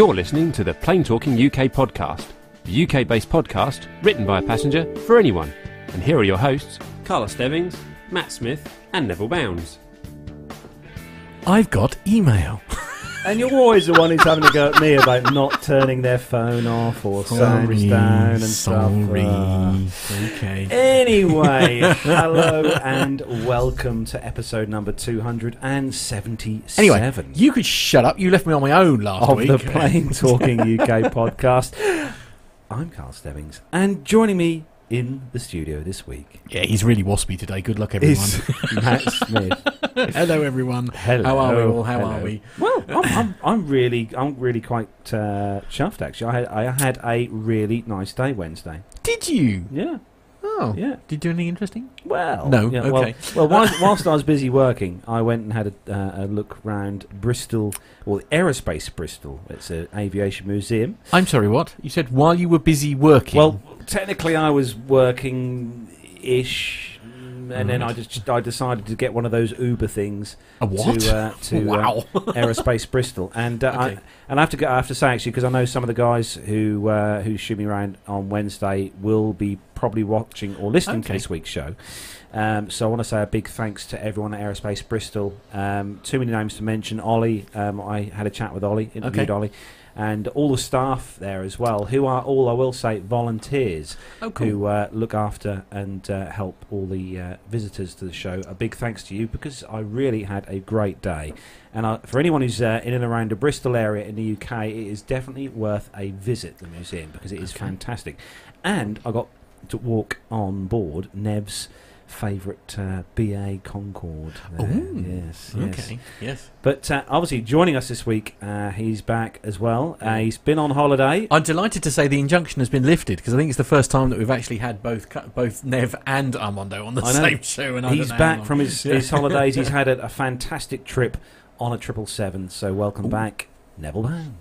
You're listening to the Plane Talking UK podcast, the UK based podcast written by a passenger for anyone. And here are your hosts, Carl Stebbings, Matt Smith, and Neville Bounds. I've got email. And you're always the one who's having to go at me about not turning their phone off or sounds down and sorry. stuff. Uh, okay. Anyway, hello and welcome to episode number 277 Anyway, you could shut up. You left me on my own last of week. the Plane Talking UK podcast. I'm Carl Stebbings, and joining me in the studio this week Yeah, he's really waspy today. Good luck, everyone. Matt Smith. Hello, everyone. Hello. How are we all? How Hello. are we? Well, I'm, I'm, I'm really, I'm really quite uh, chuffed. Actually, I had, I had a really nice day Wednesday. Did you? Yeah, Oh. yeah. Did you do anything interesting? Well, No, yeah, okay. Well, well whilst, whilst I was busy working, I went and had a, uh, a look round Bristol, or Aerospace Bristol. It's an aviation museum. I'm sorry, what? You said while you were busy working. Well, technically, I was working ish. And then I just I decided to get one of those Uber things a what? to uh, to uh. Aerospace Bristol, and uh, Okay. I, and I have to go, I have to say actually because I know some of the guys who uh, who shoot me around on Wednesday will be probably watching or listening to Okay. this week's show. Um, so I want to say a big thanks to everyone at Aerospace Bristol. Um, too many names to mention. Ollie, um, I had a chat with Ollie, interviewed Okay. Ollie, and all the staff there as well, who are all I will say volunteers oh, cool. who uh, look after and uh, help all the uh, visitors to the show. A big thanks to you because I really had a great day. And uh, for anyone who's uh, in and around the Bristol area in the UK, it is definitely worth a visit the museum because it is Okay. fantastic. And I got to walk on board Nev's favourite uh, BA Concorde. there. Ooh, yes, yes. Okay. Yes. But uh, obviously, joining us this week, uh, he's back as well. Uh, he's been on holiday. I'm delighted to say the injunction has been lifted because I think it's the first time that we've actually had both both Nev and Armando on the same show. And He's don't know how back from his, Yeah. his holidays. He's had a, a fantastic trip on a triple seven. So welcome Ooh. back, Neville Bounds.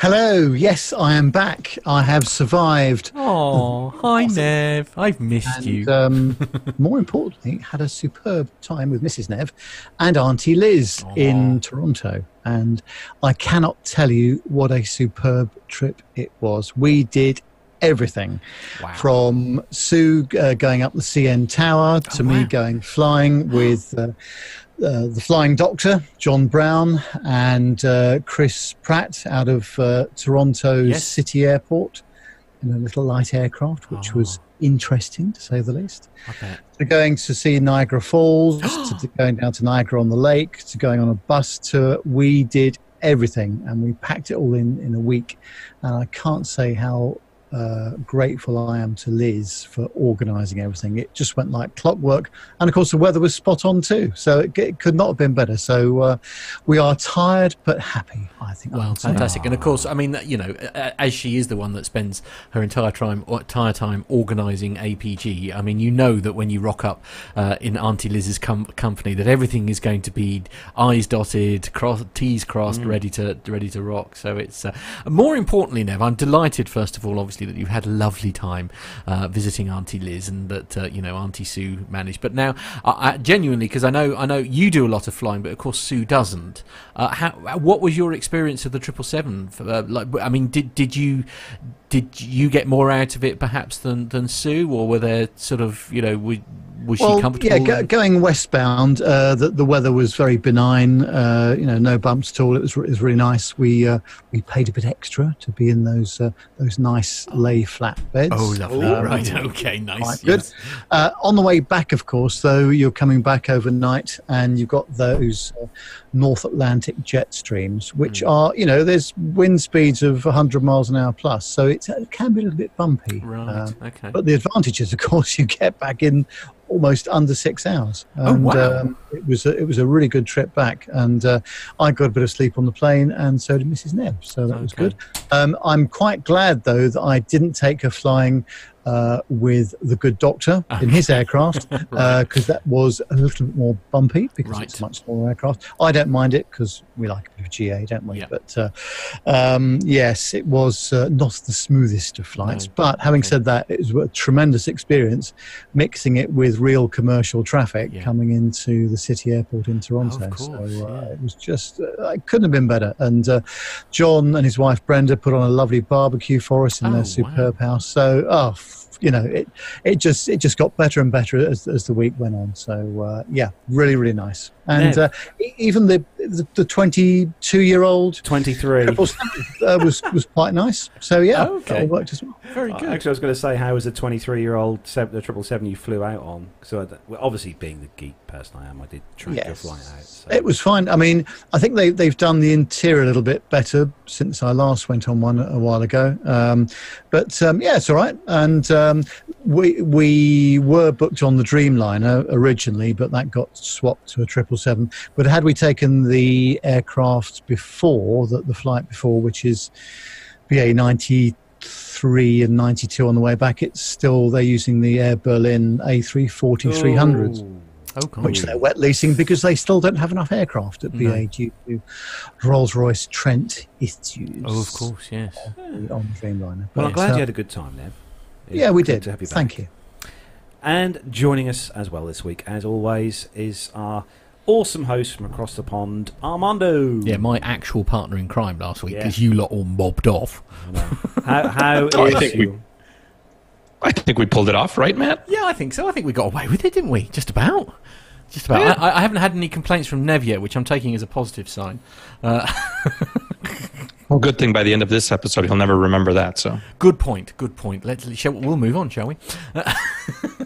Hello, yes, I am back. I have survived. Oh, hi Awesome. Nev. I've missed And you. um, more importantly, had a superb time with Mrs. Nev and Auntie Liz Aw. in Toronto. And I cannot tell you what a superb trip it was. We did everything wow. from Sue uh, going up the CN Tower to Oh, me going flying with uh, uh, the Flying Doctor, John Brown, and uh, Chris Pratt out of uh, Toronto's Yes. City Airport in a little light aircraft, which was Oh. interesting to say the least. To going to see Niagara Falls, to going down to Niagara on the Lake, to going on a bus tour, we did everything and we packed it all in in a week. And I can't say how uh, grateful I am to Liz for organising everything. It just went like clockwork, and of course the weather was spot on too, so it, it could not have been better. So uh, we are tired but happy. I think. Well, say. fantastic, and of course, I mean, you know, as she is the one that spends her entire time, entire time organising APG. I mean, you know that when you rock up uh, in Auntie Liz's com- company, that everything is going to be I's dotted, cross, T's crossed, ready to ready to rock. So it's uh, more importantly, Nev, I'm delighted first of all, obviously, that you've had a lovely time uh, visiting Auntie Liz, and that uh, you know Auntie Sue managed. But now, I, I, genuinely, because I know I know you do a lot of flying, but of course Sue doesn't. Uh, how, what was your experience of the triple seven? Uh, like, I mean, did did you did you get more out of it perhaps than than Sue, or were there sort of you know was, was well, she comfortable? yeah, go, going westbound, uh, the, the weather was very benign. Uh, you know, no bumps at all. It was it was really nice. We uh, we paid a bit extra to be in those uh, those nice lay flat beds. oh, lovely. Um, right. Okay. Nice. Good. yes. Uh, on the way back, of course, though, you're coming back overnight, and you've got those uh, North Atlantic jet streams, which Mm. are, you know, there's wind speeds of 100 miles an hour plus, so it's, it can be a little bit bumpy. Right. Um, okay. but the advantage is, of course, you get back in almost under six hours. Oh, And, wow. um, it was a, it was a really good trip back, and uh, I got a bit of sleep on the plane, and so did Mrs. Nev. So that was good. Um, I'm quite glad though that I didn't take her flying uh, with the Good Doctor in his aircraft because that was a little bit more bumpy because it's a much smaller aircraft. I don't mind it because we like a bit of GA, don't we? Yeah. But uh, um, yes, it was uh, not the smoothest of flights. No. But having said that, it was a tremendous experience mixing it with real commercial traffic Yeah. coming into the city airport in Toronto. course, so uh, yeah. it was just, uh, it couldn't have been better. And uh, John and his wife Brenda put on a lovely barbecue for us in Oh, their superb house. So, oh, you know, it it just it just got better and better as, as the week went on. So uh, yeah, really really nice. And Nev. uh, e- even the the, the 22 year old 23. uh, was was quite nice. So yeah, Oh, okay. that all worked as well. Very Uh, good. Actually, I was going to say, how was the 23 year old the triple seven you flew out on? So, I, well, obviously, being the geek person I am, I did track your Yes. flight out. So. It was fine. I mean, I think they they've done the interior a little bit better since I last went on one a while ago. Um, but um, yeah, it's all right. And um, we we were booked on the Dreamliner originally, but that got swapped to a triple seven. But had we taken the aircraft before the, the flight before, which is BA ninety three and ninety two on the way back, it's still they're using the Air Berlin A three forty three hundreds Ooh. Oh, God. which they're wet leasing because they still don't have enough aircraft at No. BA due to Rolls Royce Trent issues. Oh, of course, yes. on the Dreamliner. Well, I'm glad uh, you had a good time, Nev. It's yeah, we did. To have you back. Thank you. And joining us as well this week, as always, is our awesome host from across the pond, Armando. Yeah, my actual partner in crime last week Yeah. because you lot all mobbed off. I know. How, how Oh, I is think we- you? I think we pulled it off, right, Matt? Yeah, I think so. I think we got away with it, didn't we? Just about. Just about. Yeah. I, I haven't had any complaints from Nev yet, which I'm taking as a positive sign. Uh, Well, good thing by the end of this episode, he'll never remember that. So good point. Good point. Let's shall, we'll move on, shall we?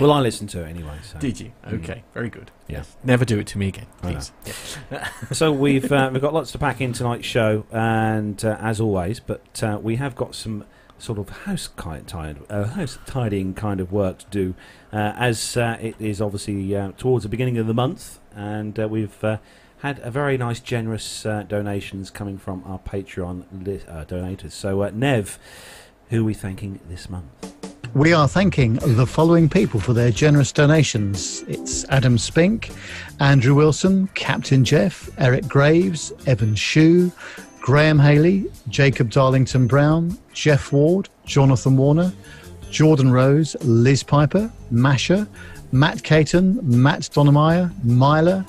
Well, I listened to it anyway. So. Did you? Okay, very good. Yeah. Yes. Never do it to me again, please. Yeah. so we've uh, we've got lots to pack in tonight's show, and uh, as always, but uh, we have got some sort of house kind uh, house tidying kind of work to do, uh, as uh, it is obviously uh, towards the beginning of the month, and uh, we've. Uh, had a very nice, generous uh, donations coming from our Patreon li- uh, donators. So, uh, Nev, who are we thanking this month? We are thanking the following people for their generous donations. It's Adam Spink, Andrew Wilson, Captain Jeff, Eric Graves, Evan Shue, Graham Haley, Jacob Darlington Brown, Jeff Ward, Jonathan Warner, Jordan Rose, Liz Piper, Masha, Matt Caton, Matt Donemeyer, Myla,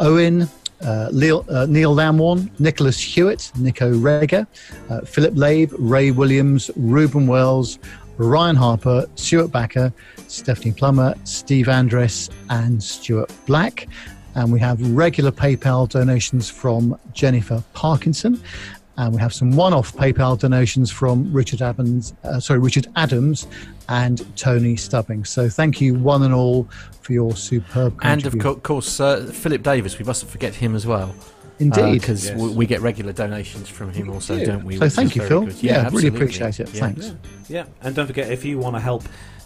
Owen, uh, Neil, uh, Neil Lamworn, Nicholas Hewitt, Nico Reger, uh, Philip Labe, Ray Williams, Ruben Wells, Ryan Harper, Stuart Backer, Stephanie Plummer, Steve Andress, and Stuart Black. And we have regular PayPal donations from Jennifer Parkinson. And we have some one-off PayPal donations from Richard Adams, uh, sorry, Richard Adams and Tony Stubbing. So thank you, one and all, for your superb And of co- course, uh, Philip Davis. We mustn't forget him as well. Indeed. because Yes. we, we get regular donations from him also, do. don't we? So which thank you, Phil. good. Yeah, really appreciate it. Yeah. Thanks. Yeah, and don't forget if you want to help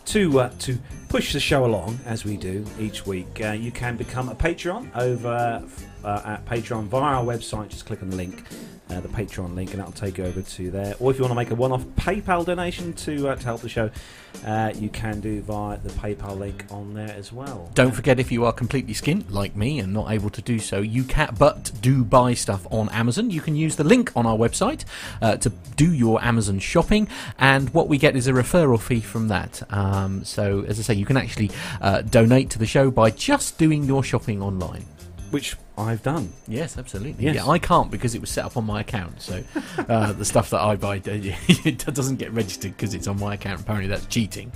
to uh, to push the show along as we do each week, uh, you can become a Patreon over uh, at Patreon via our website. Just click on the link, uh, the Patreon link, and that'll take you over to there. Or if you want to make a one-off PayPal donation to uh, to help the show, uh, you can do via the PayPal link on there as well. Don't forget if you are completely skint like me and not able to do so, you can but do buy stuff on Amazon. You can use the link on our website uh, to do your Amazon shopping, and what we get is a referral fee from that. Um, so, as I say, you can actually uh, donate to the show by just doing your shopping online. Which I've done. Yes, absolutely. Yes. Yeah, I can't because it was set up on my account. So uh, the stuff that I buy it doesn't get registered because it's on my account. Apparently, that's cheating.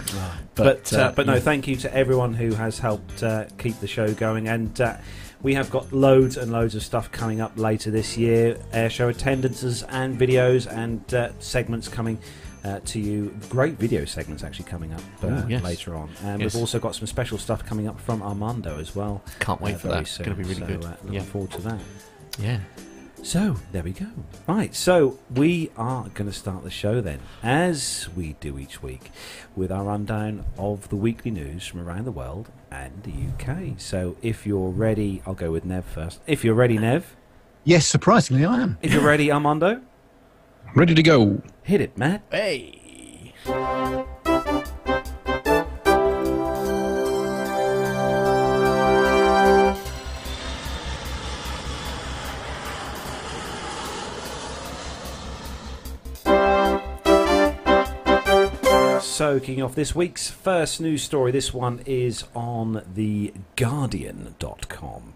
But uh, but no, yeah. thank you to everyone who has helped uh, keep the show going, and uh, we have got loads and loads of stuff coming up later this year. Air show attendances and videos and uh, segments coming. Uh, to you, great video segments actually coming up uh, Ooh, yes. later on, and Yes. we've also got some special stuff coming up from Armando as well. Can't wait uh, for very that. It's soon. going to be really So, good. Uh, looking yeah, forward to that. yeah. So there we go. Right, so we are going to start the show then, as we do each week, with our rundown of the weekly news from around the world and the UK. So if you're ready, I'll go with Nev first. If you're ready, Nev. Yes, surprisingly, I am. If you're ready, Armando. Ready to go. Hit it, Matt. Hey. So, kicking off this week's first news story, this one is on the Guardian.com.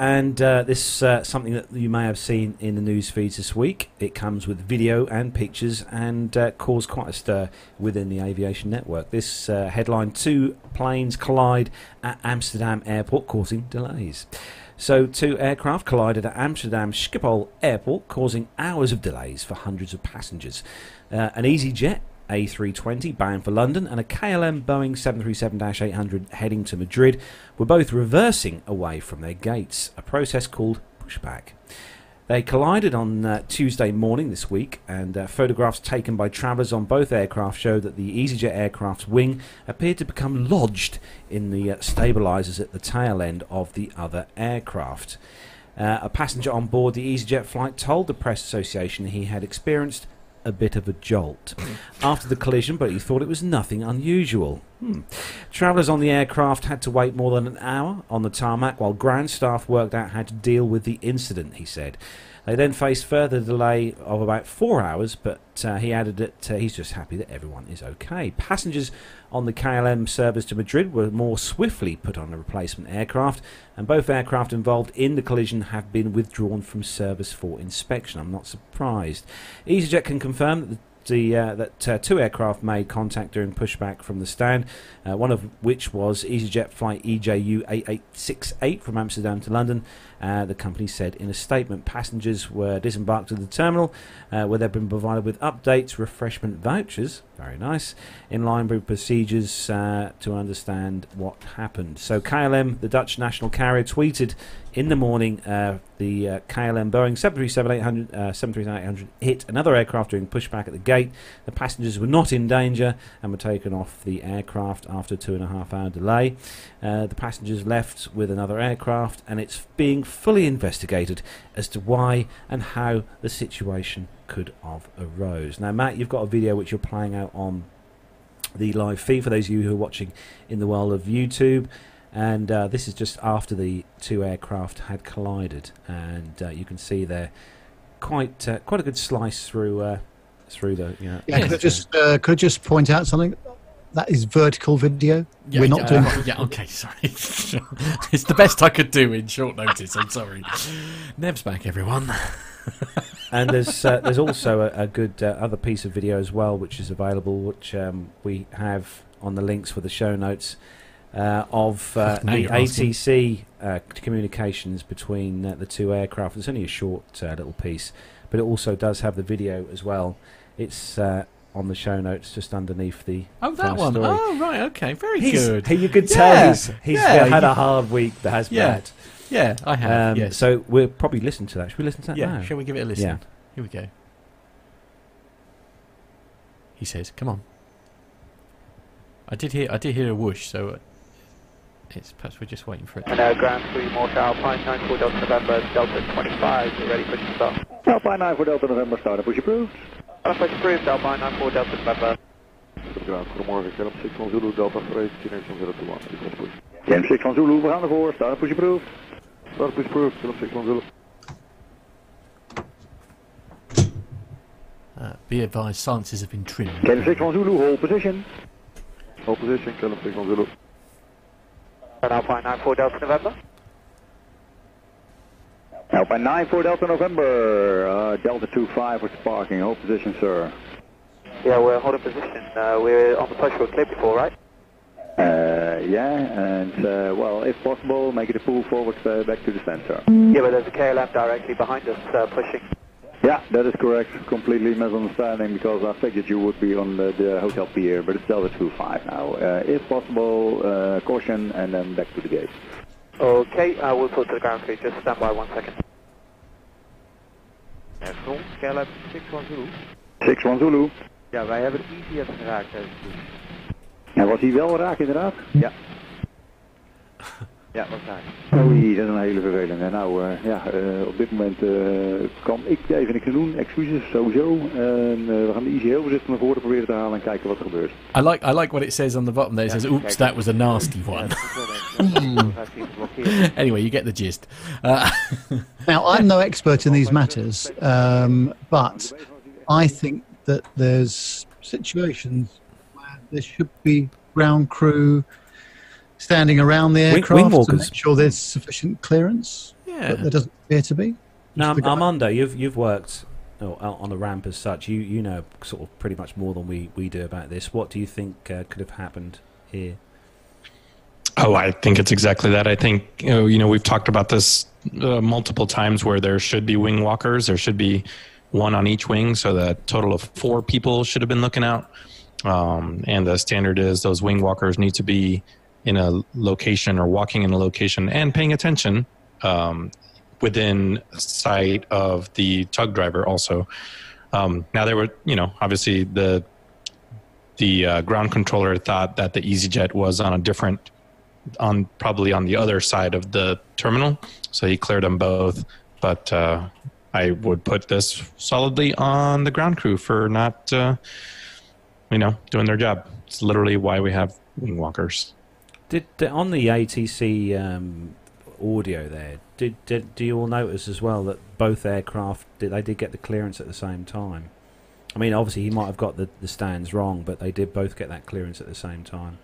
And uh, this uh, something that you may have seen in the news feeds this week. It comes with video and pictures and uh, caused quite a stir within the aviation network. This uh, headline Two planes collide at Amsterdam airport, causing delays. So, two aircraft collided at Amsterdam Schiphol Airport, causing hours of delays for hundreds of passengers. Uh, an EasyJet A320 bound for London and a KLM Boeing 737 800 heading to Madrid were both reversing away from their gates, a process called pushback. They collided on uh, Tuesday morning this week, and uh, photographs taken by travellers on both aircraft show that the EasyJet aircraft's wing appeared to become lodged in the uh, stabilisers at the tail end of the other aircraft. Uh, a passenger on board the EasyJet flight told the Press Association he had experienced a bit of a jolt after the collision, but he thought it was nothing unusual. Hmm. Travellers on the aircraft had to wait more than an hour on the tarmac while ground staff worked out how to deal with the incident, he said. They then faced further delay of about four hours, but uh, he added that uh, he's just happy that everyone is okay. Passengers on the KLM service to Madrid were more swiftly put on a replacement aircraft, and both aircraft involved in the collision have been withdrawn from service for inspection. I'm not surprised. EasyJet can confirm that the the, uh, that uh, two aircraft made contact during pushback from the stand, uh, one of which was EasyJet flight EJU 8868 from Amsterdam to London. Uh, the company said in a statement passengers were disembarked at the terminal uh, where they've been provided with updates, refreshment vouchers, very nice, in line with procedures uh, to understand what happened. So KLM, the Dutch national carrier, tweeted in the morning, uh, the uh, KLM Boeing 737-800, uh, 737-800 hit another aircraft during pushback at the gate. The passengers were not in danger and were taken off the aircraft after a two and a half hour delay. The passengers left with another aircraft, and it's being fully investigated as to why and how the situation could have arose. Now, Matt, you've got a video which you're playing out on the live feed for those of you who are watching in the world of YouTube and uh, this is just after the two aircraft had collided, and uh, you can see there quite uh, quite a good slice through uh, through the you know. Yeah, could I just uh, could I just point out something? That is vertical video. We're not doing. uh, Yeah, okay, sorry. it's the best I could do in short notice. I'm sorry. Nev's back, everyone. and there's uh, there's also a, a good uh, other piece of video as well, which is available, which um, we have on the links for the show notes. Uh, of uh, the you're. ATC uh, communications between uh, the two aircraft. It's only a short uh, little piece, but it also does have the video as well. It's uh, on the show notes just underneath the. Oh, that first one. story. Oh, right. Okay. Very He's- good. He, you could tell Yeah, he's, he's yeah, had a hard week, the has Yeah, Matt. Yeah, I have. Um, yes. So we'll probably listen to that. Should we listen to that yeah. now? Shall we give it a listen? Yeah. Here we go. He says, "Come on." I did hear. I did hear a whoosh. So uh, it's perhaps we're just waiting for it. And uh, Ground 3 Mortar Alpine 94 Delta November Delta 25, you're ready for start. Alpine 9 for Delta November, start push approved. Alpha approved, Alpine 94 Delta November. Ground, goedemorgen. Kelp 6 van Zulu, Delta Freight, Chinees van 021. Please push. Jam 6 van Zulu, we gaan ervoor, start push approved. Start push approved, Kelp 6 van Zulu. Uh, be advised, silences have been trimmed. Jam 6 van Zulu, hold position. Hold position, Kelp 6 van Zulu. And Alpine 94 Delta November. Alpine 9 for Delta November, uh, Delta 25 with parking, hold position, sir. Yeah, we're holding position. Uh, we're on the push for clear before, right? Uh, yeah, and uh, well, if possible, make it a pull forward uh, back to the center. Yeah, but there's a KLM directly behind us uh, pushing. Yeah, that is correct. Completely misunderstanding because I figured you would be on the, the hotel pier, but it's Delta 25 now. Uh, if possible, uh, caution and then back to the gate. Okay, uh, we'll talk to the ground crew. Just stand by one second. Ja, grond, KLM 6 van Zulu. 6 van Zulu. Ja, wij hebben EasyJet geraakt. tijdens het En was hij wel raak inderdaad? Ja. Ja, wat raak. Oei, dat is een hele vervelende. Nou eh, ja, eh, op dit moment eh, kan ik even niks doen. Excuses, sowieso. En we gaan de Easy heel voorzichtig naar voren proberen te halen en kijken wat er gebeurt. I like. I like what it says on the bottom there. It says, "Oops, that was a nasty one." anyway, you get the gist. Uh, Now, I'm no expert in these matters, um, but I think that there's situations where there should be ground crew standing around the aircraft wing to make sure there's sufficient clearance. Yeah. But there doesn't appear to be. Now, Just the guy- Armando, you've you've worked oh, on the ramp as such. You you know sort of pretty much more than we, we do about this. What do you think uh, could have happened here? Oh, I think it's exactly that. I think you know, you know we've talked about this uh, multiple times where there should be wing walkers. There should be one on each wing, so that total of four people should have been looking out. Um, and the standard is those wing walkers need to be in a location or walking in a location and paying attention um, within sight of the tug driver. Also, um, now there were you know obviously the the uh, ground controller thought that the EasyJet was on a different on probably on the other side of the terminal, so he cleared them both. But uh, I would put this solidly on the ground crew for not, uh, you know, doing their job. It's literally why we have wing walkers. Did on the ATC um, audio there? Did, did do you all notice as well that both aircraft did they did get the clearance at the same time? I mean, obviously he might have got the, the stands wrong, but they did both get that clearance at the same time.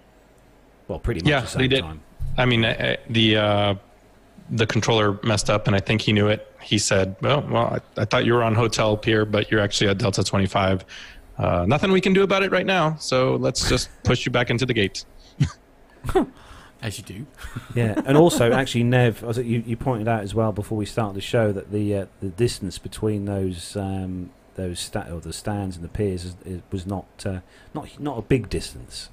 Well, pretty much Yeah, the same they did. time. I mean, uh, uh, the uh, the controller messed up, and I think he knew it. He said, "Well, well, I, I thought you were on hotel pier, but you're actually at Delta 25. Uh, nothing we can do about it right now. So let's just push you back into the gate." As you do. yeah, and also actually, Nev, as you, you pointed out as well before we started the show that the uh, the distance between those um, those sta- or the stands and the piers is, is, was not uh, not not a big distance.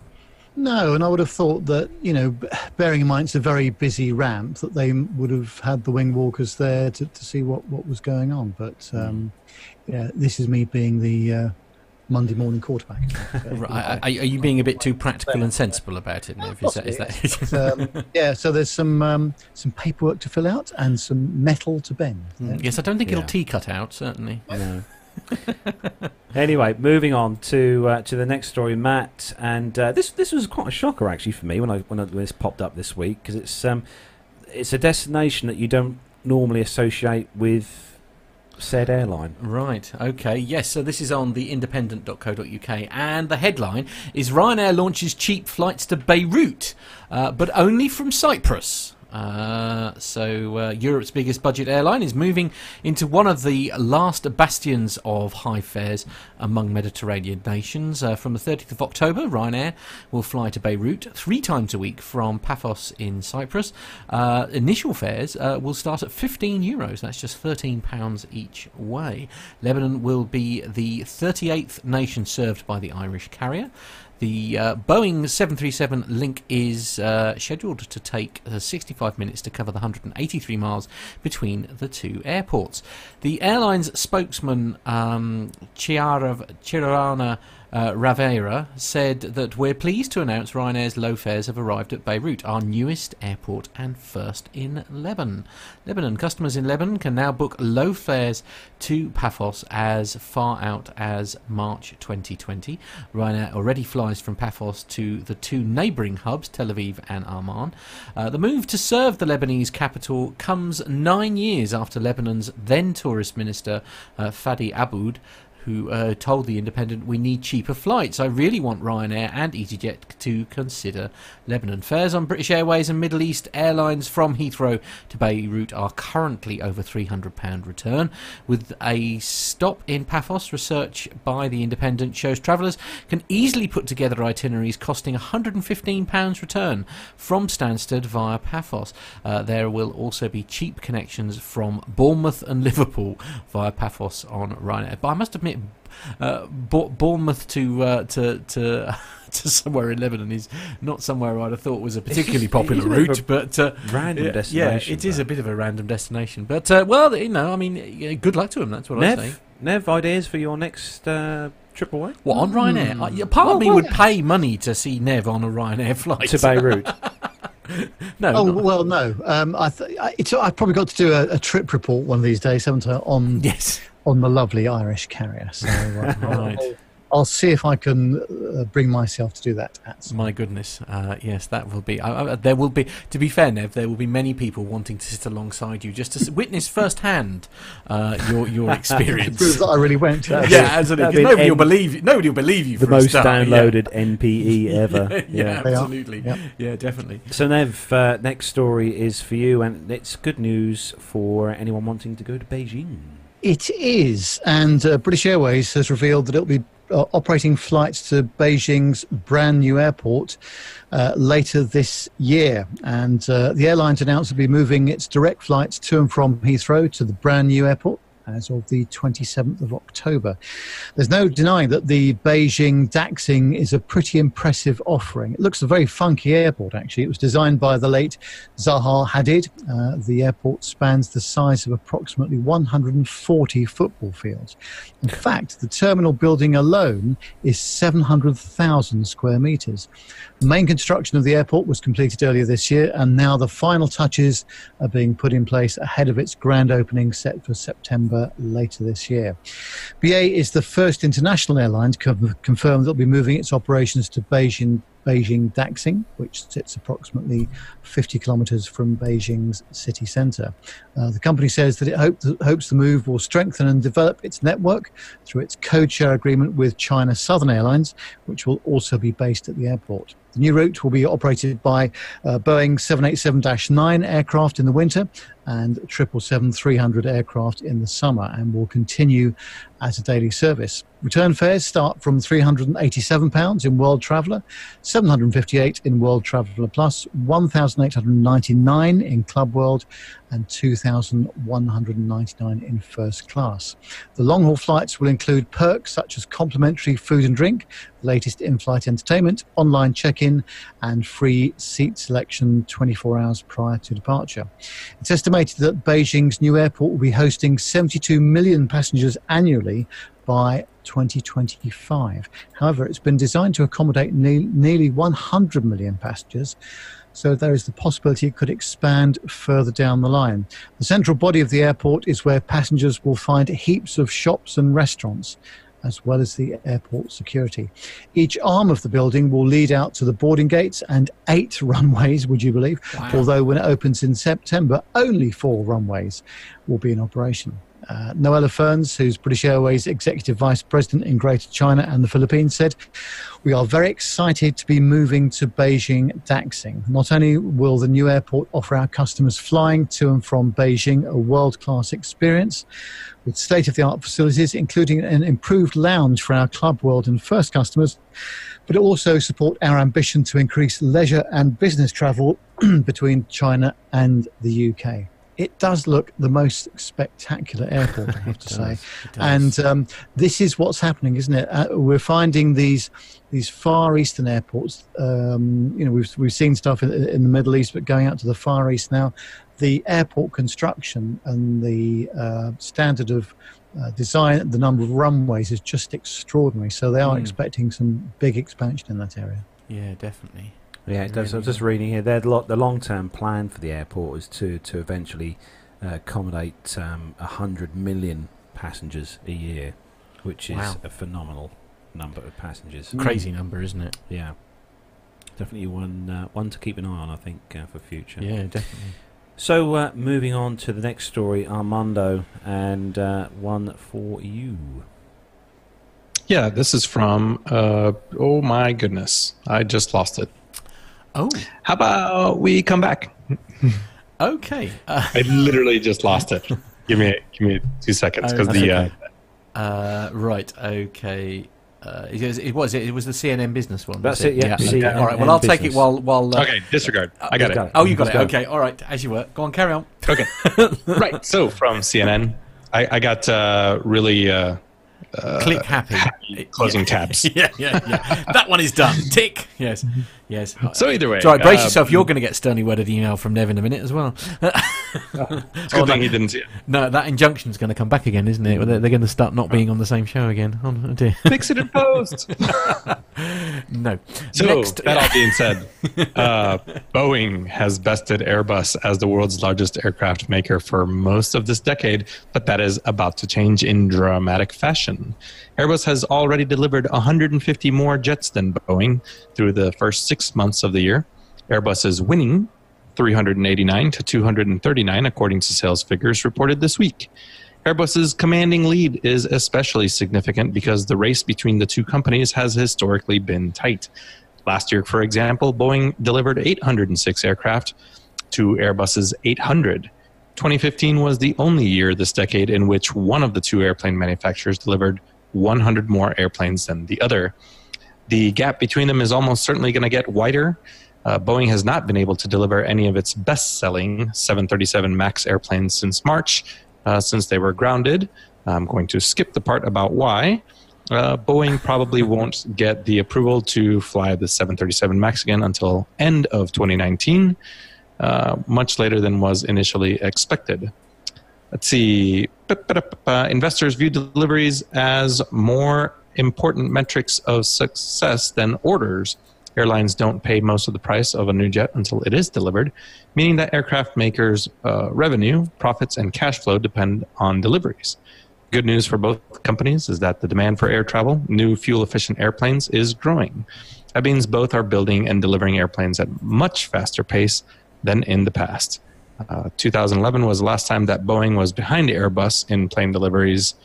No, and I would have thought that, you know, bearing in mind it's a very busy ramp, that they would have had the wing walkers there to, to see what, what was going on. But um, yeah, this is me being the uh, Monday morning quarterback. Right, Are, are you being a bit too practical and sensible about it, Nev? Is that, is that um, yeah, so there's some um, some paperwork to fill out and some metal to bend. Mm, Yes, I don't think Yeah. it'll T cut out, certainly. No. anyway, moving on to uh, to the next story, Matt. And uh, this this was quite a shocker actually for me when I when, I, when this popped up this week because it's um it's a destination that you don't normally associate with said airline. Right, okay. Yes, so this is on the independent.co.uk, and the headline is Ryanair launches cheap flights to Beirut, uh, but only from Cyprus. Uh, so, uh, Europe's biggest budget airline is moving into one of the last bastions of high fares among Mediterranean nations. Uh, from the 30th of October, Ryanair will fly to Beirut three times a week from Paphos in Cyprus. Uh, initial fares uh, will start at 15 euros, that's just 13 pounds each way. Lebanon will be the 38th nation served by the Irish carrier. The uh, Boeing 737 link is uh, scheduled to take uh, 65 minutes to cover the 183 miles between the two airports. The airline's spokesman, um, Chiara, Chirana uh, Ravera, said that we're pleased to announce Ryanair's low fares have arrived at Beirut, our newest airport and first in Lebanon. Lebanon customers in Lebanon can now book low fares to Paphos as far out as March 2020. Ryanair already flies from Paphos to the two neighbouring hubs, Tel Aviv and Amman. Uh, the move to serve the Lebanese capital comes nine years after Lebanon's then tourist minister, uh, Fadi Aboud, who uh, told the Independent, "We need cheaper flights. I really want Ryanair and EasyJet to consider Lebanon. Fares on British Airways and Middle East airlines from Heathrow to Beirut are currently over £300 return. With a stop in Paphos, research by the Independent shows travellers can easily put together itineraries costing £115 return from Stansted via Paphos. Uh, there will also be cheap connections from Bournemouth and Liverpool via Paphos on Ryanair. But I must admit, uh, Bournemouth to uh, to to to somewhere in Lebanon is not somewhere I'd have thought was a particularly popular It's a bit of route, but uh, random destination, Yeah, it is though. a bit of a random destination, but uh, well, you know, I mean, good luck to them. That's what I say. Nev, Nev, ideas for your next uh, trip away What on Ryanair? Yeah, part of me would pay money to see Nev on a Ryanair flight to Beirut? no, oh not- well, no. Um, I th- I- it's, I've probably got to do a, a trip report one of these days, haven't I? On yes, on the lovely Irish carrier. So uh, Right. I'll, I'll see if I can uh, bring myself to do that. At some My goodness, uh, yes, that will be. Uh, there will be. To be fair, Nev, there will be many people wanting to sit alongside you just to witness firsthand uh, your your experience. Proves that I really went. That'd yeah, be- absolutely. that'd 'cause be Nobody will believe you. Nobody will believe you. the for a most start, yeah. downloaded NPE ever. yeah, yeah. They are. absolutely. Yep. Yeah, definitely. So Nev, uh, next story is for you, and it's good news for anyone wanting to go to Beijing. It is, and uh, British Airways has revealed that it'll be uh, operating flights to Beijing's brand new airport uh, later this year. And uh, the airline's announced it'll be moving its direct flights to and from Heathrow to the brand new airport as of the 27th of October. There's no denying that the Beijing Daxing is a pretty impressive offering. It looks a very funky airport, actually. It was designed by the late Zaha Hadid. Uh, the airport spans the size of approximately 140 football fields. In fact, the terminal building alone is 700,000 square metres. The main construction of the airport was completed earlier this year, and now the final touches are being put in place ahead of its grand opening set for September later this year. BA is the first international airline to confirm that it'll be moving its operations to Beijing. Beijing Daxing, which sits approximately 50 kilometres from Beijing's city centre. Uh, the company says that it hope hopes the move will strengthen and develop its network through its code share agreement with China Southern Airlines, which will also be based at the airport. The new route will be operated by uh, Boeing 787 9 aircraft in the winter and 777-300 aircraft in the summer and will continue as a daily service. Return fares start from £387 in World Traveller, £758 in World Traveller Plus, Plus, £1,899 in Club World, and 2,199 in First Class. The long haul flights will include perks such as complimentary food and drink, latest in flight entertainment, online check in, and free seat selection 24 hours prior to departure. It's estimated that Beijing's new airport will be hosting 72 million passengers annually by 2025. However, it's been designed to accommodate ne- nearly 100 million passengers. So there is the possibility it could expand further down the line. The central body of the airport is where passengers will find heaps of shops and restaurants, as well as the airport security. Each arm of the building will lead out to the boarding gates and eight runways, would you believe? Although when it opens in September, only four runways will be in operation. Uh, Noella Ferns, who's British Airways Executive Vice President in Greater China and the Philippines, said, We are very excited to be moving to Beijing Daxing. Not only will the new airport offer our customers flying to and from Beijing a world class experience with state of the art facilities, including an improved lounge for our Club World and First customers, but it also support our ambition to increase leisure and business travel between China and the UK it does look the most spectacular airport, I have to say. And um, this is what's happening, isn't it? Uh, we're finding these these far eastern airports. Um, you know, we've we've seen stuff in, in, the Middle East, but going out to the Far East now, the airport construction and the uh, standard of uh, design, the number of runways is just extraordinary. So they are mm. expecting some big expansion in that area. Yeah, definitely. Yeah, it does. I was just reading here. They're the, the long-term plan for the airport is to to eventually uh, accommodate um, hundred million passengers a year, which is wow. a phenomenal number of passengers. Crazy number, isn't it? Yeah, definitely one uh, one to keep an eye on. I think uh, for future. Yeah, definitely. So uh, moving on to the next story, Armando, and uh, one for you. Yeah, this is from. Uh, oh my goodness, I just lost it. Oh. How about we come back? okay. Uh, I literally just lost it. give me give me two seconds because oh, the okay. uh, right okay. Uh, it, it was it, it was the CNN business one. That's it. Yeah. yeah. Okay. All right. Well, I'll take it while while. okay. Disregard. I got it. got it. Oh, you got it. Okay. All right. As you were. Go on. Carry on. Okay. right. So from CNN, I, I got uh, really. Uh, Click happy. happy closing yeah. tabs. yeah, yeah, yeah. that one is done. Tick. Yes, yes. So either way, right, brace uh, yourself. You're going to get sternly worded email from Nev in a minute as well. It's a good Oh, thing that- he didn't see it. No, that injunction's going to come back again, isn't it? They're, they're going to start not being on the same show again. Oh, dear. Fix it in post. No. So Next, that all being said, uh, Boeing has bested Airbus as the world's largest aircraft maker for most of this decade, but that is about to change in dramatic fashion. Airbus has already delivered 150 more jets than Boeing through the first six months of the year. Airbus is winning 389 to 239, according to sales figures reported this week. Airbus's commanding lead is especially significant because the race between the two companies has historically been tight. Last year, for example, Boeing delivered 806 aircraft to Airbus's 800. 2015 was the only year this decade in which one of the two airplane manufacturers delivered 100 more airplanes than the other. The gap between them is almost certainly going to get wider. Uh, Boeing has not been able to deliver any of its best selling 737 MAX airplanes since March, uh, since they were grounded. I'm going to skip the part about why. Uh, Boeing probably won't get the approval to fly the 737 MAX again until end of 2019, uh, much later than was initially expected. Let's see. Investors view deliveries as more important metrics of success than orders. Airlines don't pay most of the price of a new jet until it is delivered, meaning that aircraft makers' uh, revenue, profits, and cash flow depend on deliveries. Good news for both companies is that the demand for air travel, new fuel efficient airplanes, is growing. That means both are building and delivering airplanes at much faster pace than in the past. Uh, 2011 was the last time that Boeing was behind Airbus in plane deliveries.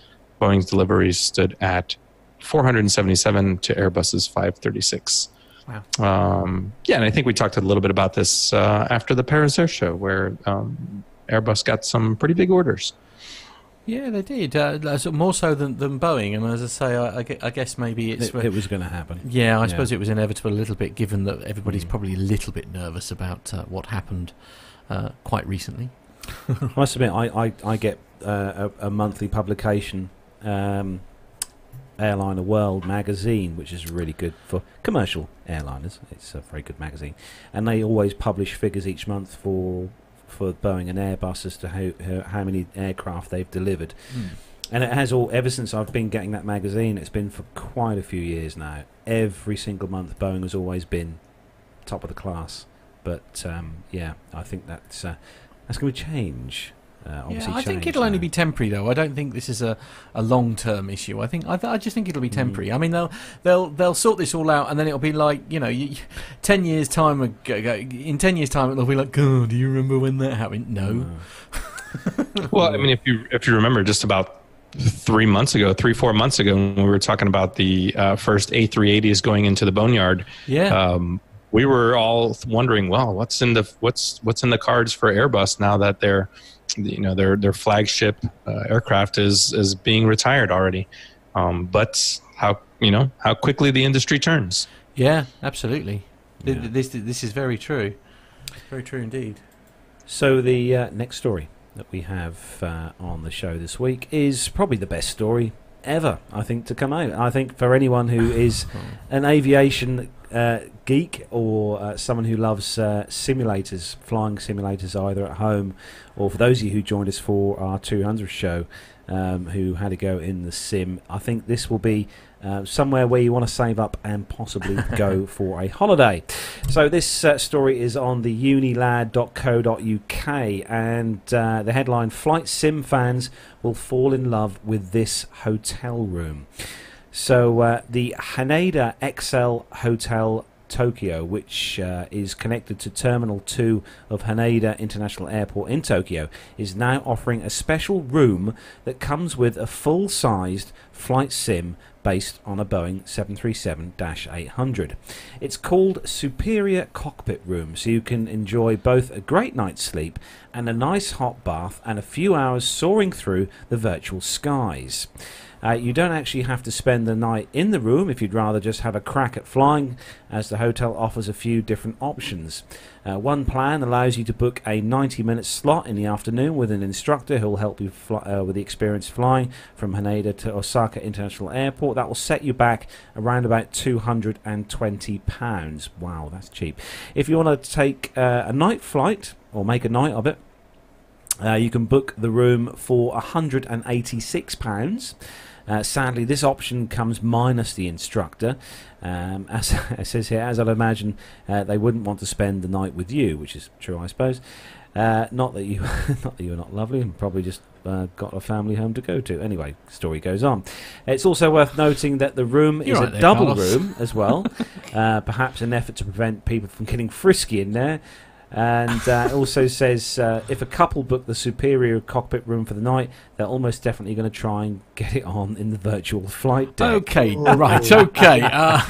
Boeing's deliveries stood at 477 to Airbus's 536. Wow. Um, yeah, and I think we talked a little bit about this uh, after the Paris Air Show, where um, Airbus got some pretty big orders. Yeah, they did. Uh, more so than, than Boeing. And as I say, I, I guess maybe it's. It, it was going to happen. yeah, I yeah. suppose it was inevitable a little bit, given that everybody's Mm. probably a little bit nervous about uh, what happened uh, quite recently. I must admit, I, I, I get uh, a, a monthly publication, um, Airliner World magazine, which is really good for commercial airliners. It's a very good magazine, and they always publish figures each month for for Boeing and Airbus as to how how, many aircraft they've delivered. And it has all ever since I've been getting that magazine. It's been for quite a few years now. Every single month, Boeing has always been top of the class. But um, yeah, I think that's uh, that's going to change. Uh, obviously Yeah, I think it'll only be temporary, though. I don't think this is a, a long term issue. I think I, th- I just think it'll be temporary. I mean, they'll they'll they'll sort this all out, and then it'll be like you know, you, ten years time ago, in ten years time, it'll be like, oh, do you remember when that happened? No. Well, I mean, if you if you remember, just about three months ago, three four months ago, when we were talking about the uh, first A380s going into the boneyard, Yeah. um, we were all wondering, well, what's in the what's what's in the cards for Airbus now that their you know their their flagship uh, aircraft is is being retired already. Um, but how you know how quickly the industry turns. yeah, absolutely. Yeah. This this is very true. Very true indeed. So the uh, next story that we have uh, on the show this week is probably the best story ever. I think to come out. I think for anyone who is an aviation uh, geek or uh, someone who loves uh, simulators, flying simulators, either at home or for those of you who joined us for our 200 show, um, who had to go in the sim, I think this will be. Uh, somewhere where you want to save up and possibly go for a holiday. So this uh, story is on the unilad.co.uk, and uh, the headline: Flight sim fans will fall in love with this hotel room. So uh, the Haneda Excel Hotel Tokyo, which uh, is connected to Terminal 2 of Haneda International Airport in Tokyo, is now offering a special room that comes with a full-sized flight sim based on a Boeing 737-800. It's called Superior Cockpit Room, so you can enjoy both a great night's sleep and a nice hot bath and a few hours soaring through the virtual skies. Uh, you don't actually have to spend the night in the room if you'd rather just have a crack at flying, as the hotel offers a few different options. Uh, one plan allows you to book a 90 minute slot in the afternoon with an instructor who will help you fly, uh, with the experience flying from Haneda to Osaka International Airport. That will set you back around about £220. Wow, that's cheap. If you want to take uh, a night flight or make a night of it, Uh, you can book the room for £186. Uh, sadly, this option comes minus the instructor. Um, as it says here, as I'd imagine, uh, they wouldn't want to spend the night with you, which is true, I suppose. Uh, not that you, not that you're not lovely, and probably just uh, got a family home to go to. Anyway, story goes on. It's also worth noting that the room You're is right a there, double Carlos. room as well, uh, perhaps an effort to prevent people from getting frisky in there. And uh, it also says uh, if a couple book the superior cockpit room for the night, they're almost definitely going to try and get it on in the virtual flight deck. Okay, right, okay. Uh,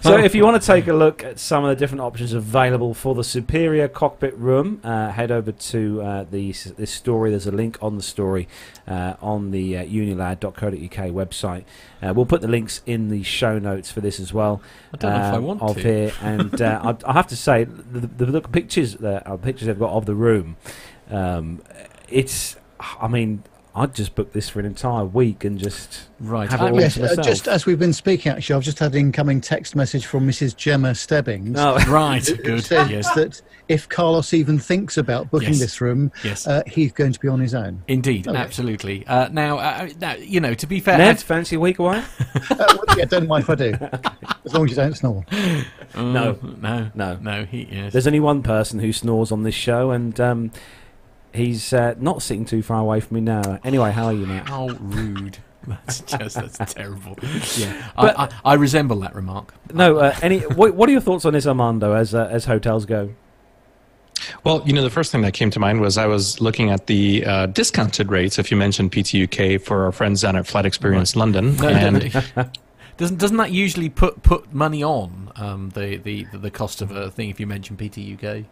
So if you want to take a look at some of the different options available for the superior cockpit room, uh, head over to uh, the this story. There's a link on the story uh, on the uh, unilad.co.uk website. Uh, we'll put the links in the show notes for this as well. I don't know if I um, want of to. here, and uh, I, I have to say the, the, the pictures that uh, pictures they've got of the room. Um, it's, I mean, I'd just book this for an entire week and just right. Have it all Yes, to uh, just as we've been speaking, actually, I've just had an incoming text message from Mrs. Gemma Stebbings. no. right, good. says Yes, that if Carlos even thinks about booking Yes. this room, yes. uh, he's going to be on his own. Indeed, Okay. absolutely. Uh, now, uh, now, you know, to be fair, Nev, fancy a week away? Uh, well, yeah, don't mind if I do, as long as you don't snore. uh, No. no, No. no. He yes. There's only one person who snores on this show, and um, he's uh, not sitting too far away from me now. Anyway, how are you, Matt? How rude. That's just that's terrible. Yeah, But- I, I, I resemble that remark. No, uh, any. What, what are your thoughts on this, Armando? As uh, as hotels go, Well, you know, the first thing that came to mind was I was looking at the uh, discounted rates. If you mentioned PTUK for our friends down at Flight Experience London, No, and doesn't doesn't that usually put put money on um, the, the the cost of a thing if you mention PT UK?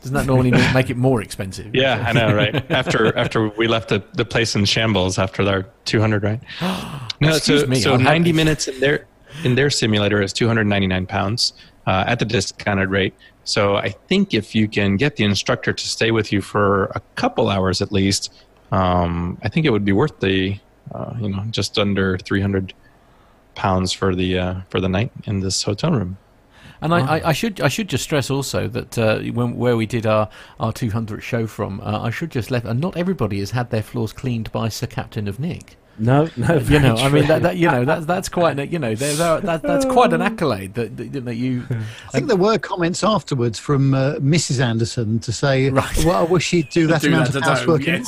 Doesn't that normally make it more expensive? yeah, I know, right? After after we left the, the place in shambles after our 200, right? No, Excuse so, me, so I'm 90 happy. minutes in their in their simulator is 299 pounds uh, at the discounted rate. So I think if you can get the instructor to stay with you for a couple hours at least, um, I think it would be worth the uh, you know just under 300 pounds for the uh, for the night in this hotel room. And I, I, I should I should just stress also that uh, when where we did our our 200th show from, uh, I should just let and not everybody has had their floors cleaned by Sir Captain of Nick. No, no. You know, I mean that, that you know that's that's quite a- you know there, there, that, that's quite an accolade that that, that you I think there were comments afterwards from uh, Mrs. Anderson to say, Right. "Well, I wish she'd do that amount of housework." in-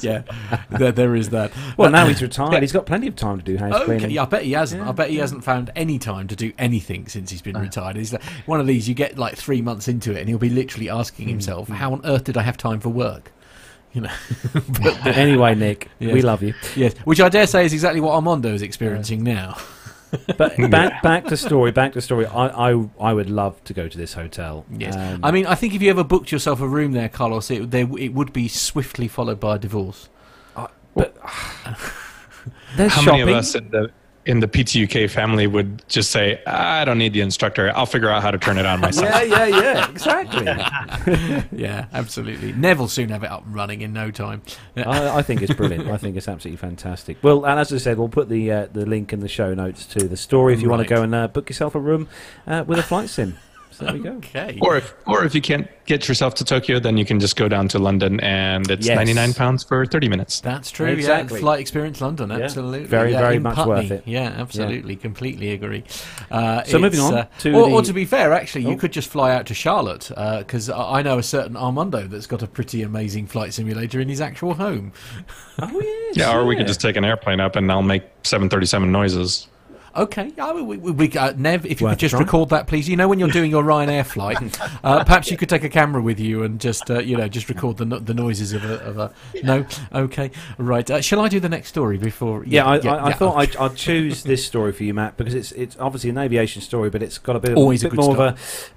yeah, there, there is that. Well, now he's retired. He's got plenty of time to do house Okay, cleaning. yeah, I bet he hasn't. Yeah, I bet he hasn't found any time to do anything since he's been retired. He's like, one of these you get like three months into it, and he'll be literally asking hmm, himself, hmm. "How on earth did I have time for work?" You know. but, Anyway, Nick, Yes. we love you. yes, which I dare say is exactly what Armando is experiencing now. But back back to story. Back to story. I, I I would love to go to this hotel. Yes, Um, I mean, I think if you ever booked yourself a room there, Carlos, it, there, it would be swiftly followed by a divorce. but there's How shopping. many of us in the in the PTUK family would just say, "I don't need the instructor. I'll figure out how to turn it on myself." yeah, yeah, yeah. Exactly. yeah, absolutely. Neville soon have it up and running in no time. I, I think it's brilliant. I think it's absolutely fantastic. Well, and as I said, we'll put the uh, the link in the show notes to the story if you want to go and uh, book yourself a room uh, with a flight sim. So there we go. Okay. Or if or if you can't get yourself to Tokyo, then you can just go down to London, and it's Yes. ninety nine pounds for thirty minutes. That's true. Exactly. Yeah, flight experience London. Yeah. Absolutely. Very, yeah, very in much Putney. worth it. Yeah, absolutely. Completely agree. Uh, So moving on uh, to or, the- or to be fair, actually, Oh. you could just fly out to Charlotte because I I know a certain Armando that's got a pretty amazing flight simulator in his actual home. Oh yes. Yeah, or we could just take an airplane up, and I'll make seven thirty seven noises. Okay, yeah, we, we, we, uh, Nev, if you Worth could just record that, please. You know, when you're doing your Ryanair flight, uh, perhaps you could take a camera with you and just, uh, you know, just record the the noises of a. Of a no, okay, right. Uh, shall I do the next story before? Yeah, I, I, I yeah. thought I'd, I'd choose this story for you, Matt, because it's it's obviously an aviation story, but it's got a bit of Always a bit good more of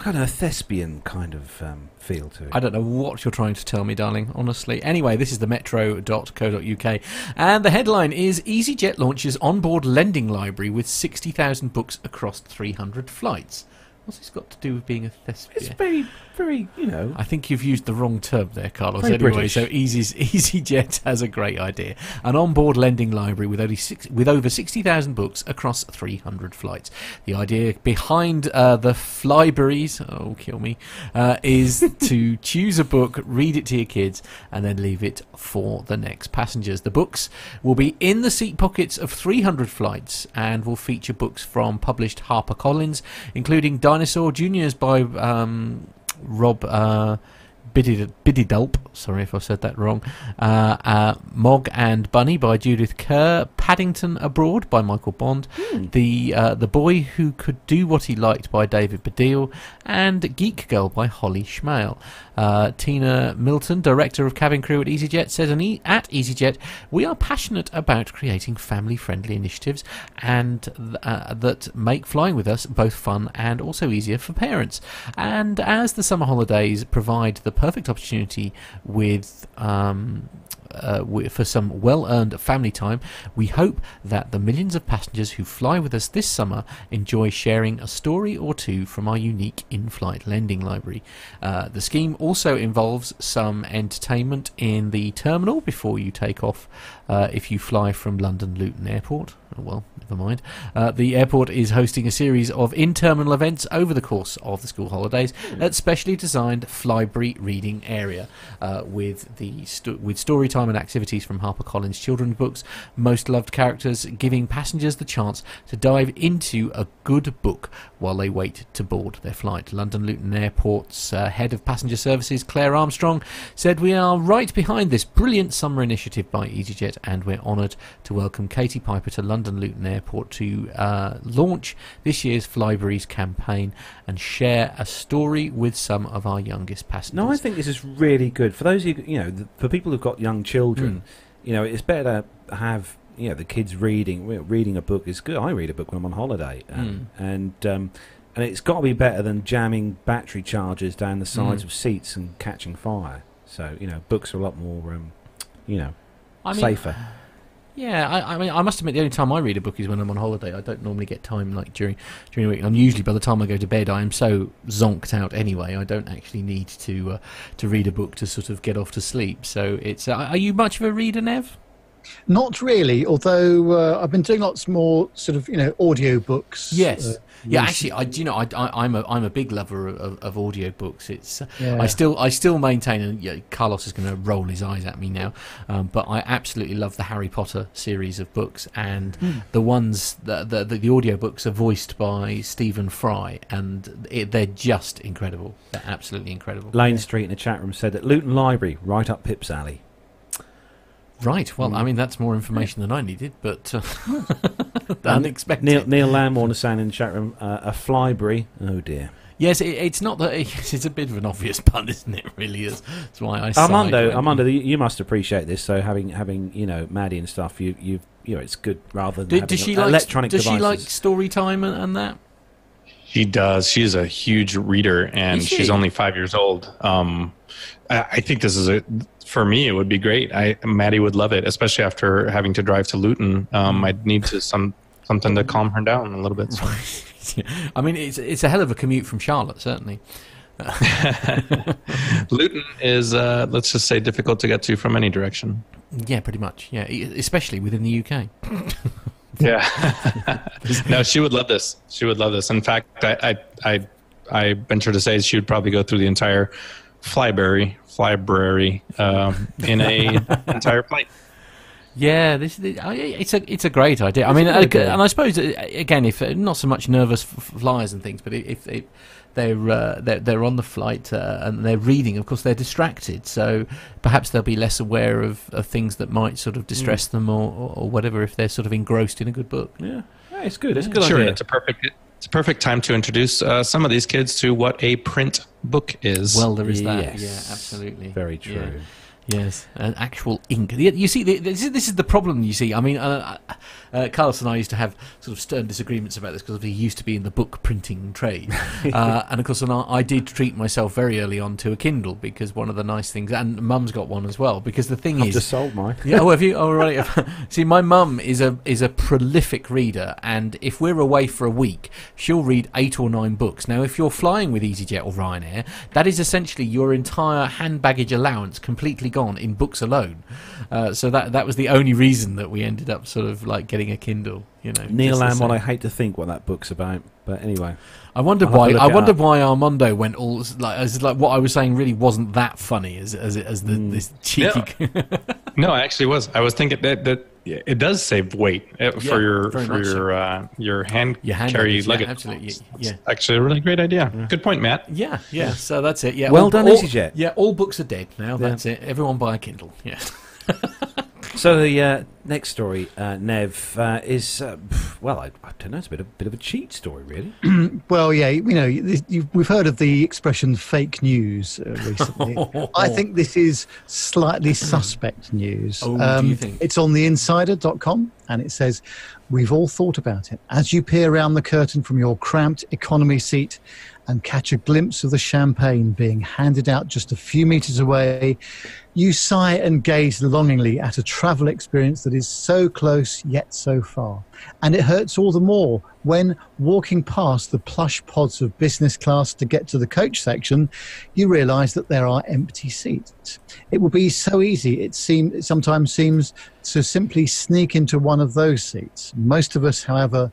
kind of a thespian kind of um, feel to it. I don't know what you're trying to tell me, darling, honestly. Anyway, this is the metro.co.uk, and the headline is EasyJet launches onboard lending library with 60,000 books across 300 flights. What's this got to do with being a It's thespian? very, very, you know. I think you've used the wrong term there, Carlos. Anyway, British. so Easy's, EasyJet has a great idea: an onboard lending library with only six, with over sixty thousand books across three hundred flights. The idea behind uh, the Flybraries, oh kill me, uh, is to choose a book, read it to your kids, and then leave it for the next passengers. The books will be in the seat pockets of three hundred flights and will feature books from published HarperCollins, including Dinosaur Juniors by. Um, Rob uh, uh, Biddy- Biddydulp, sorry if I said that wrong, uh, uh, Mog and Bunny by Judith Kerr, Paddington Abroad by Michael Bond, the uh, the Boy Who Could Do What He Liked by David Baddiel, and Geek Girl by Holly Schmale. Uh, Tina Milton, director of cabin crew at EasyJet, says an e- at EasyJet, we are passionate about creating family-friendly initiatives and uh, that make flying with us both fun and also easier for parents. And as the summer holidays provide the perfect opportunity with um, uh, for some well-earned family time, we hope that the millions of passengers who fly with us this summer enjoy sharing a story or two from our unique in-flight lending library. Uh, the scheme also involves some entertainment in the terminal before you take off uh, if you fly from London Luton Airport. Oh, well, never mind. Uh, the airport is hosting a series of in-terminal events over the course of the school holidays at specially designed Flybrary reading area uh, with the with story time and activities from HarperCollins children's books, most loved characters, giving passengers the chance to dive into a good book while they wait to board their flight. London Luton Airport's uh, head of passenger services, Claire Armstrong, said, "We are right behind this brilliant summer initiative by EasyJet, and we're honoured to welcome Katie Piper to London Luton Airport to uh, launch this year's Flybrary's campaign and share a story with some of our youngest passengers." No, I think this is really good for those of you, know, th- for people who've got young children. You know, it's better to have you know the kids reading. Reading a book is good. I read a book when I'm on holiday, um, and um, and it's got to be better than jamming battery chargers down the sides Mm. of seats and catching fire. So you know, books are a lot more, um, you know, I mean, safer. Yeah, I, I mean, I must admit, the only time I read a book is when I'm on holiday. I don't normally get time like during during the week. I'm usually by the time I go to bed, I am so zonked out anyway. I don't actually need to uh, to read a book to sort of get off to sleep. So it's. Uh, are you much of a reader, Nev? Not really, although uh, I've been doing lots more sort of, you know, audio books. Yes. uh, yeah, actually, I do you know I, I, I'm a I'm a big lover of, of audio books. It's uh, Yeah. I still I still maintain, and yeah, Carlos is going to roll his eyes at me now, um, but I absolutely love the Harry Potter series of books, and Hmm. the ones that the, the the audio books are voiced by Stephen Fry, and it, they're just incredible. They're absolutely incredible. Lane Street in the chat room said that Luton Library, right up Pip's alley. Right. Well, Hmm. I mean that's more information than I needed, but uh, unexpected. Neil, Neil Lamborn is saying in the chat room, uh, a Flybrary. Oh dear. Yes, it, it's not that it's a bit of an obvious pun, isn't it? Really is. That's why I. sighed Armando, when- Armando, you you must appreciate this. So having having you know Maddie and stuff, you you you know it's good rather than Do, having does she like electronic Does devices. she like story time and, and that? She does. She's a huge reader, and she? she's only five years old. Um, I, I think this is a for me. It would be great. I Maddie would love it, especially after having to drive to Luton. Um, I'd need to some something to calm her down a little bit. So. I mean, it's it's a hell of a commute from Charlotte, certainly. Luton is, uh, let's just say, difficult to get to from any direction. Yeah, pretty much. Yeah, especially within the UK. Yeah. no, she would love this. She would love this. In fact, I, I, I, I venture to say she would probably go through the entire Flybrary, flybrary um, in a entire flight. Yeah, this is- I- it's a it's a great idea. I mean, a good uh, and I suppose uh, again, if uh, not so much nervous flyers and things, but if they they're uh, they're, they're on the flight uh, and they're reading, of course they're distracted. So perhaps they'll be less aware of, of things that might sort of distress them or, or, or whatever if they're sort of engrossed in a good book. Yeah, Yeah, it's good. It's a good sure, idea. it's a perfect. It's a perfect time to introduce uh, some of these kids to what a print book is. Well, there is that. Yes. Yeah, absolutely. Very true. Yeah. Yes, an actual ink. You see, this is, this is the problem. You see, I mean, uh, uh, Carlos and I used to have sort of stern disagreements about this because he used to be in the book printing trade, uh, and of course, and I, I did treat myself very early on to a Kindle because one of the nice things, and Mum's got one as well. Because the thing I've is, just sold mine. yeah, oh, have you? Oh, right. See, my mum is a is a prolific reader, and if we're away for a week, she'll read eight or nine books. Now, if you're flying with EasyJet or Ryanair, that is essentially your entire hand baggage allowance completely gone in books alone. Uh, so that that was the only reason that we ended up sort of like getting a Kindle. You know, Neil just the I hate to think what that book's about, but anyway. I wonder I'll why. I it wonder up. why Armando went all like as like what I was saying really wasn't that funny as as as the Hmm. this cheeky. No, I actually was. I was thinking that that yeah, it does save weight uh, Yeah, for your for much so. your uh, your hand Your hand carry luggage, yeah, absolutely, yeah. It's Actually, a really great idea. Good point, Matt. Yeah, yeah. So that's it. Yeah. Well all- done, all- EasyJet. Yeah, all books are dead now. That's it. Everyone buy a Kindle. Yeah. So the uh, next story, uh, Nev, uh, is uh, well, I, I don't know. It's a bit of bit of a cheat story, really. Well, yeah, you know, you- we've heard of the expression "fake news" uh, recently. I think this is slightly suspect news. Um, Oh, do you think? It's on theinsider.com and it says, We've all thought about it. As you peer around the curtain from your cramped economy seat and catch a glimpse of the champagne being handed out just a few meters away, you sigh and gaze longingly at a travel experience that is so close yet so far. And it hurts all the more when, walking past the plush pods of business class to get to the coach section, you realize that there are empty seats. It will be so easy, it, seem, it sometimes seems, to simply sneak into one of those seats. Most of us, however,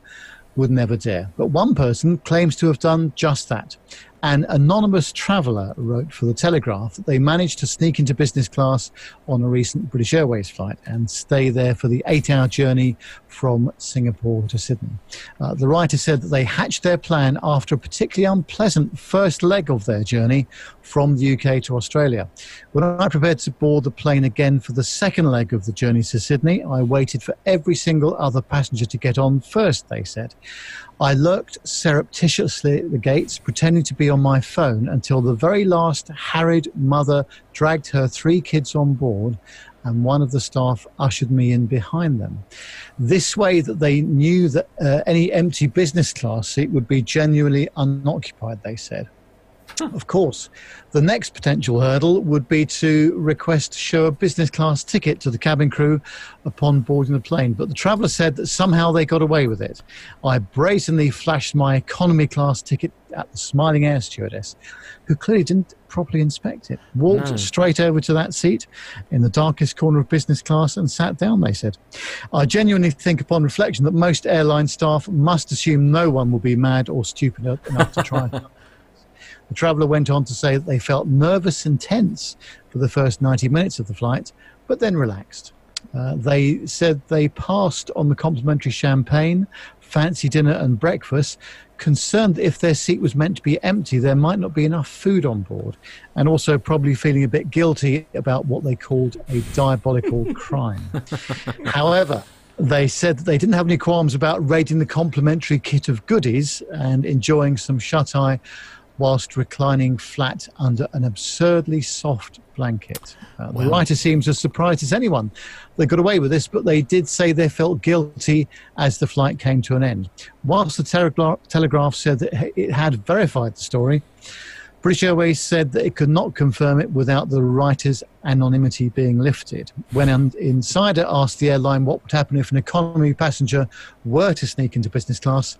would never dare. But one person claims to have done just that. An anonymous traveller wrote for the Telegraph that they managed to sneak into business class on a recent British Airways flight and stay there for the eight hour journey from Singapore to Sydney. Uh, the writer said that they hatched their plan after a particularly unpleasant first leg of their journey from the UK to Australia. When I prepared to board the plane again for the second leg of the journey to Sydney, I waited for every single other passenger to get on first, they said. I lurked surreptitiously at the gates, pretending to be on my phone until the very last harried mother dragged her three kids on board and one of the staff ushered me in behind them. This way that they knew that uh, any empty business class seat would be genuinely unoccupied, they said. Of course, the next potential hurdle would be to request to show a business class ticket to the cabin crew upon boarding the plane. But the traveller said that somehow they got away with it. I brazenly flashed my economy class ticket at the smiling air stewardess, who clearly didn't properly inspect it. Walked No. straight over to that seat in the darkest corner of business class and sat down, they said. I genuinely think, upon reflection, that most airline staff must assume no one will be mad or stupid enough to try. The traveller went on to say that they felt nervous and tense for the first 90 minutes of the flight, but then relaxed. Uh, they said they passed on the complimentary champagne, fancy dinner, and breakfast, concerned that if their seat was meant to be empty, there might not be enough food on board, and also probably feeling a bit guilty about what they called a diabolical crime. However, they said that they didn't have any qualms about raiding the complimentary kit of goodies and enjoying some shut eye whilst reclining flat under an absurdly soft blanket. Uh, The Wow. writer seems as surprised as anyone they got away with this, but they did say they felt guilty as the flight came to an end. Whilst the Telegra- Telegraph said that it had verified the story, British Airways said that it could not confirm it without the writer's anonymity being lifted. When an insider asked the airline what would happen if an economy passenger were to sneak into business class,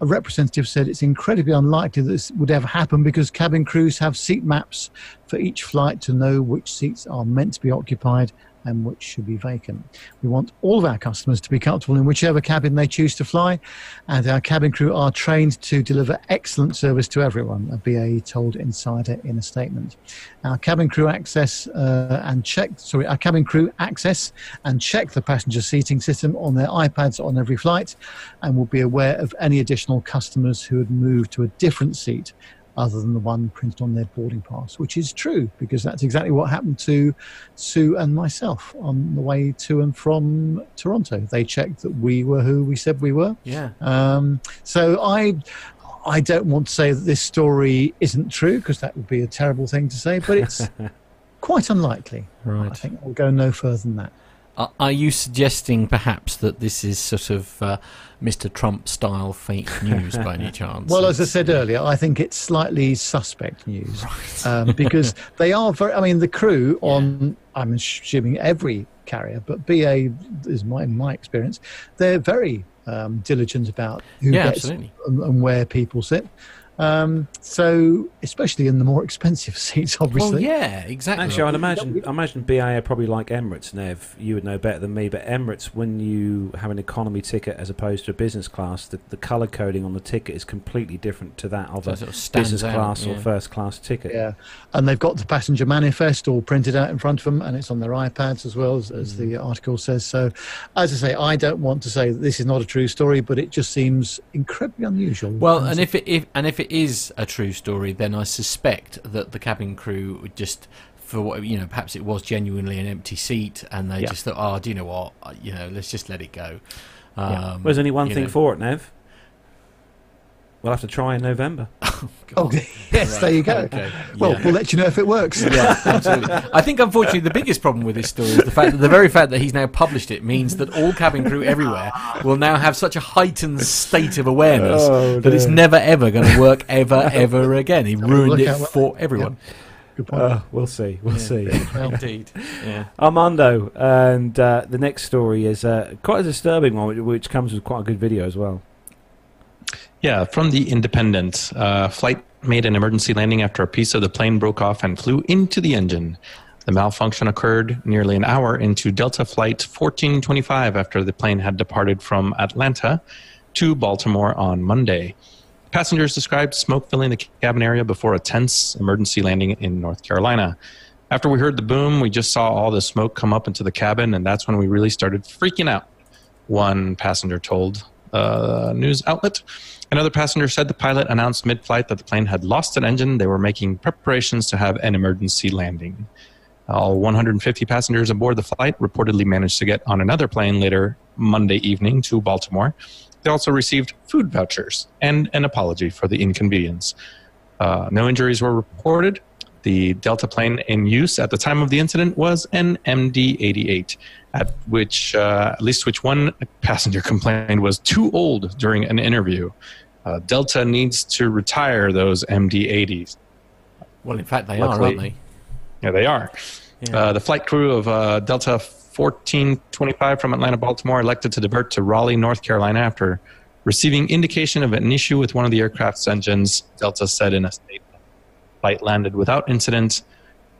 a representative said it's incredibly unlikely this would ever happen because cabin crews have seat maps for each flight to know which seats are meant to be occupied and which should be vacant. We want all of our customers to be comfortable in whichever cabin they choose to fly, and our cabin crew are trained to deliver excellent service to everyone, a BAE told Insider in a statement. Our cabin crew access uh, and check, sorry, our cabin crew access and check the passenger seating system on their iPads on every flight, and will be aware of any additional customers who had moved to a different seat other than the one printed on their boarding pass, which is true because that's exactly what happened to Sue and myself on the way to and from Toronto. They checked that we were who we said we were. Yeah. Um, so I, I don't want to say that this story isn't true because that would be a terrible thing to say, but it's quite unlikely. Right. I think we'll go no further than that. Are, are you suggesting perhaps that this is sort of uh, Mr. Trump style fake news by any chance? Well, as I said earlier, I think it's slightly suspect news um, because they are very. I mean, the crew on I'm assuming every carrier, but BA is my in my experience, they're very um, diligent about who Yeah, gets absolutely. and, and where people sit. Um, so, especially in the more expensive seats, obviously. Well, yeah, exactly. Actually, I'd imagine I imagine BA probably like Emirates. Nev, you would know better than me, but Emirates, when you have an economy ticket as opposed to a business class, the, the color coding on the ticket is completely different to that of So a it sort of business out, class or yeah. first class ticket. Yeah, and they've got the passenger manifest all printed out in front of them, and it's on their iPads as well as, as the article says. So, as I say, I don't want to say that this is not a true story, but it just seems incredibly unusual. Well, and if it if and if it is a true story, then I suspect that the cabin crew would just for what you know, perhaps it was genuinely an empty seat, and they Yeah. just thought, oh, do you know what, you know, let's just let it go. Yeah. Um, Well, There's only one thing know. for it, Nev. We'll have to try in November. oh, yes, there you go. Okay, Well, yeah. we'll let you know if it works. Yeah, absolutely. I think, unfortunately, the biggest problem with this story is the fact that the very fact that he's now published it means that all cabin crew everywhere will now have such a heightened state of awareness Oh, that it's never ever going to work ever ever again. He ruined it out for everyone. Good point. Uh, we'll see. We'll see. Indeed. Yeah. Armando, and uh, the next story is uh, quite a disturbing one, which comes with quite a good video as well. Yeah, from the Independent. Uh, flight made an emergency landing after a piece of the plane broke off and flew into the engine. The malfunction occurred nearly an hour into Delta Flight 1425 after the plane had departed from Atlanta to Baltimore on Monday. Passengers described smoke filling the cabin area before a tense emergency landing in North Carolina. After we heard the boom, we just saw all the smoke come up into the cabin, and that's when we really started freaking out. One passenger told a news outlet. Another passenger said the pilot announced mid flight that the plane had lost an engine. They were making preparations to have an emergency landing. All 150 passengers aboard the flight reportedly managed to get on another plane later Monday evening to Baltimore. They also received food vouchers and an apology for the inconvenience. Uh, no injuries were reported. The Delta plane in use at the time of the incident was an MD 88, at which, uh, at least which one passenger complained was too old during an interview. Uh, Delta needs to retire those MD 80s. Well, in fact, they Luckily- are, aren't they? Yeah, they are. Yeah. Uh, the flight crew of uh, Delta 1425 from Atlanta, Baltimore, elected to divert to Raleigh, North Carolina after receiving indication of an issue with one of the aircraft's engines. Delta said in a statement. Flight landed without incident.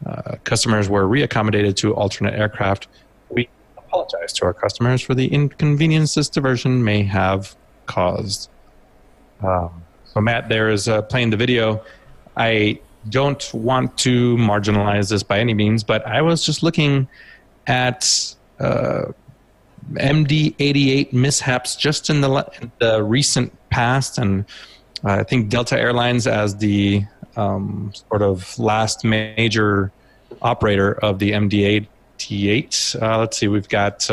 Uh, customers were reaccommodated to alternate aircraft. We apologize to our customers for the inconvenience this diversion may have caused. Um, so, Matt, there is uh, playing the video. I don't want to marginalize this by any means, but I was just looking at uh, MD88 mishaps just in the, in the recent past, and I think Delta Airlines, as the um, sort of last major operator of the MD88, uh, let's see, we've got.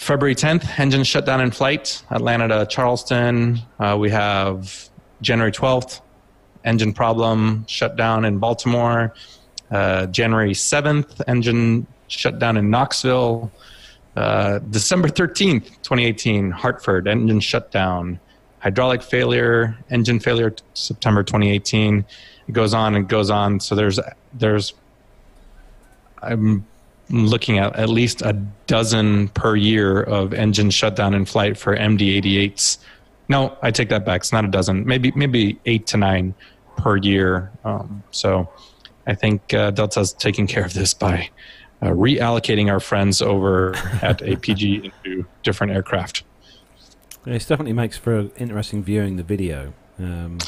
February 10th, engine shutdown in flight, Atlanta to Charleston. Uh, we have January 12th, engine problem, shutdown in Baltimore. Uh, January 7th, engine shutdown in Knoxville. Uh, December 13th, 2018, Hartford, engine shutdown. Hydraulic failure, engine failure, September 2018. It goes on and goes on. So there's, there's, I'm looking at at least a dozen per year of engine shutdown in flight for MD88s. No, I take that back. It's not a dozen. Maybe maybe eight to nine per year. Um, so I think uh, Delta's taking care of this by uh, reallocating our friends over at APG into different aircraft. It definitely makes for interesting viewing the video. Um,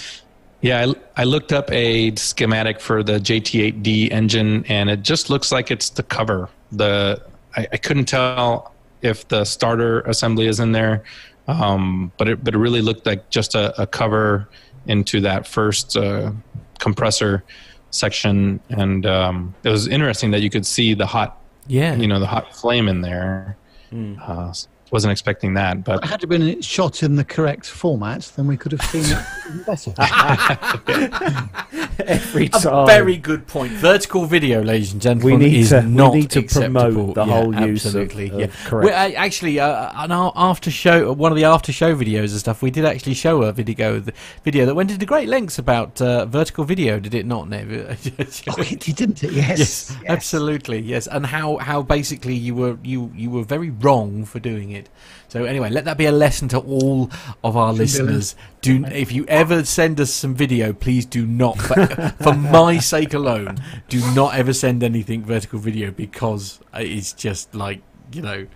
Yeah, I, I looked up a schematic for the JT8D engine, and it just looks like it's the cover. The I, I couldn't tell if the starter assembly is in there, um, but it but it really looked like just a, a cover into that first uh, compressor section, and um, it was interesting that you could see the hot Yeah. you know the hot flame in there. Hmm. Uh, wasn't expecting that. But Had it been shot in the correct format, then we could have seen it better. Every time. A very good point. Vertical video, ladies and gentlemen, We need is to- we not need to acceptable. promote the Yeah, whole use absolutely. of yeah. correct- We, uh, actually, uh, on our after show, one of the after show videos and stuff, we did actually show a video, the video that went into great lengths about uh, vertical video. Did it not, Nev? oh, it, it didn't it? Yes. yes, yes. absolutely, yes, and how how basically you were you you were very wrong for doing it. So anyway, let that be a lesson to all of our Should be a listeners. Do if you ever send us some video, please do not, for, for my sake alone, do not ever send anything vertical video because it's just like you know.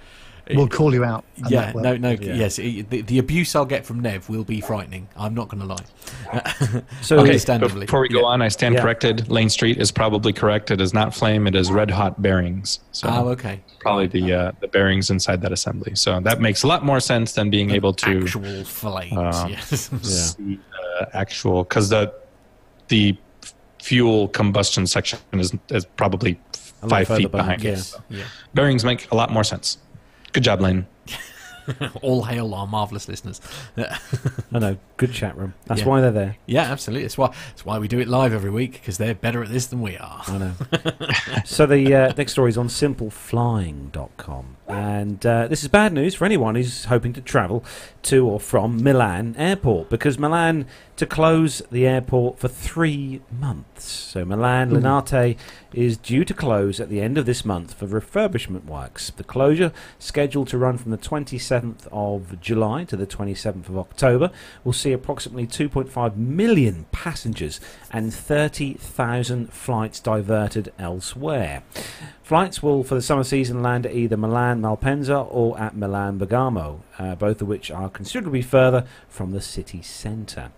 We'll call you out. and Yeah, no, no, Yeah. yes. it- the, the abuse I'll get from Nev will be frightening. I'm not going to lie. So- okay, understandably. before we go Yeah. on, I stand Yeah. corrected. Lane Street is probably correct. It is not flame. It is red hot bearings. So Oh, okay. probably the uh, the bearings inside that assembly. So that makes a lot more sense than being able to Actual flames. Uh, yes. see uh, actual because the the fuel combustion section is, is probably five feet back, behind. yeah. Yes. Yeah. Bearings make a lot more sense. Good job, Lane. All hail our marvelous listeners. I know. Good chat room. That's Yeah. why they're there. Yeah, absolutely. That's why. That's why we do it live every week because they're better at this than we are. I know. so the uh, next story is on simpleflying.com. And uh, this is bad news for anyone who's hoping to travel to or from Milan Airport because Milan to close the airport for three months. So Milan Linate is due to close at the end of this month for refurbishment works. The closure, scheduled to run from the 27th of July to the 27th of October, will see approximately 2.5 million passengers and 30,000 flights diverted elsewhere. Flights will, for the summer season, land at either Milan Malpensa or at Milan Bergamo, uh, both of which are considerably further from the city centre.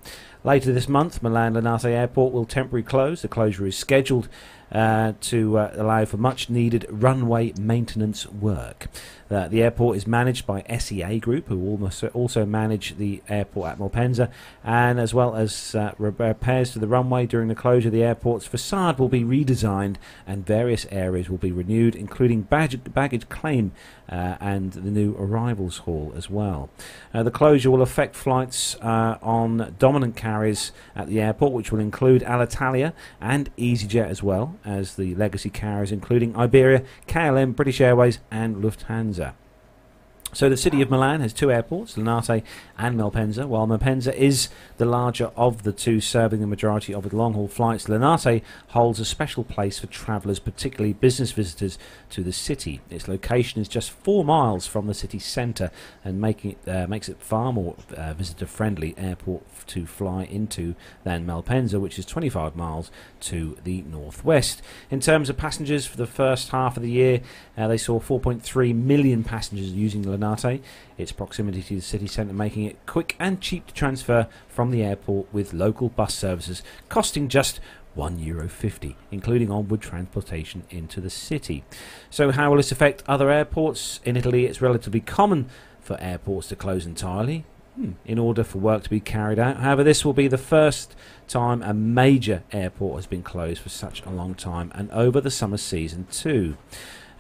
Later this month, Milan Linate Airport will temporarily close. The closure is scheduled uh, to uh, allow for much needed runway maintenance work. Uh, the airport is managed by SEA Group, who also manage the airport at Malpensa, and as well as uh, repairs to the runway during the closure, the airport's facade will be redesigned and various areas will be renewed, including baggage, baggage claim uh, and the new arrivals hall as well. Uh, the closure will affect flights uh, on dominant carriers at the airport, which will include Alitalia and EasyJet as well as the legacy carriers, including Iberia, KLM, British Airways, and Lufthansa. So the city of Milan has two airports, Linate and Malpensa. While Malpensa is the larger of the two, serving the majority of the long-haul flights, Linate holds a special place for travellers, particularly business visitors to the city. Its location is just four miles from the city centre, and making it uh, makes it far more uh, visitor-friendly airport f- to fly into than Malpensa, which is 25 miles to the northwest. In terms of passengers for the first half of the year, uh, they saw 4.3 million passengers using Linate. Its proximity to the city centre making it quick and cheap to transfer from the airport with local bus services costing just one euro fifty, including onward transportation into the city. So, how will this affect other airports in Italy? It's relatively common for airports to close entirely hmm, in order for work to be carried out. However, this will be the first time a major airport has been closed for such a long time, and over the summer season too.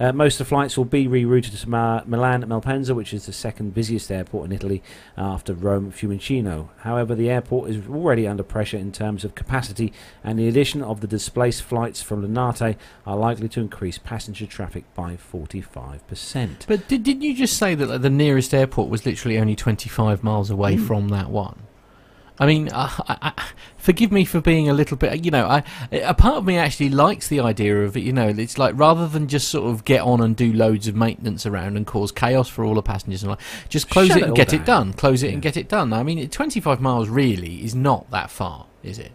Uh, most of the flights will be rerouted to Ma- Milan Malpensa, which is the second busiest airport in Italy after Rome Fiumicino. However, the airport is already under pressure in terms of capacity, and the addition of the displaced flights from Linate are likely to increase passenger traffic by 45%. But did, didn't you just say that like, the nearest airport was literally only 25 miles away Hmm. from that one? I mean, uh, I, I, forgive me for being a little bit. You know, I, a part of me actually likes the idea of it. You know, it's like rather than just sort of get on and do loads of maintenance around and cause chaos for all the passengers and like, just close Shut it and get it done. Close it Yeah. and get it done. I mean, 25 miles really is not that far, is it?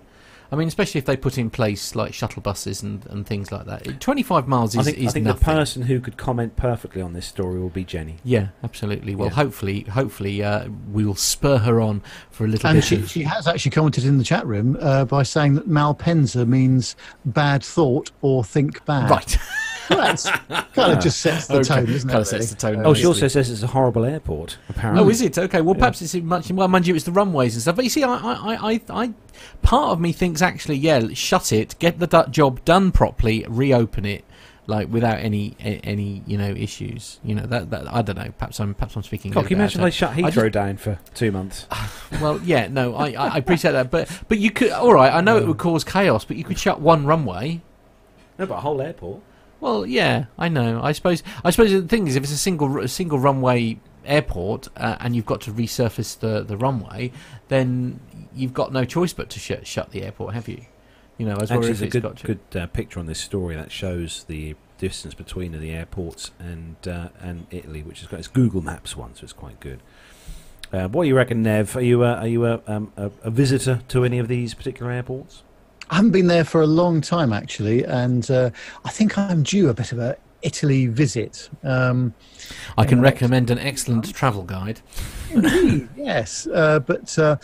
I mean, especially if they put in place like shuttle buses and, and things like that. 25 miles is, I think, is I think the person who could comment perfectly on this story will be Jenny. Yeah, absolutely. Well, Yeah. hopefully, hopefully, uh, we will spur her on for a little And bit. she, she has actually commented in the chat room uh, by saying that Malpensa means bad thought or think bad. right. Well, that's kind of just sets the Okay, tone, doesn't kinda it? sets the tone. really? Oh, she also says it's a horrible airport, apparently. Oh, is it okay? Well, perhaps it's much. Well, mind you, it's the runways and stuff. But you see, I, I, I, I part of me thinks actually, yeah, shut it, get the job done properly, reopen it. like without any any you know issues. You know that, that I don't know. Perhaps I'm perhaps I'm speaking. God, can you imagine they shut I Heathrow just- down for two months? Well, yeah, no, I, I I appreciate that, but but you could. All right, I know it would cause chaos, but you could shut one runway. No, but a whole airport. Well, yeah, I know. I suppose. I suppose the thing is, if it's a single a single runway airport uh, and you've got to resurface the the runway, then you've got no choice but to shut shut the airport, have you? You know, as well as there's a it's good, got to. good uh, picture on this story that shows the distance between the airports and uh, and Italy, which is got It's Google Maps one, so it's quite good. Uh, what do you reckon, Nev? Are you uh, are you a, um, a, a visitor to any of these particular airports? I haven't been there for a long time actually, and uh, I think I'm due a bit of a Italy visit. Um, I can recommend an excellent travel guide. Indeed, yes, uh, but uh,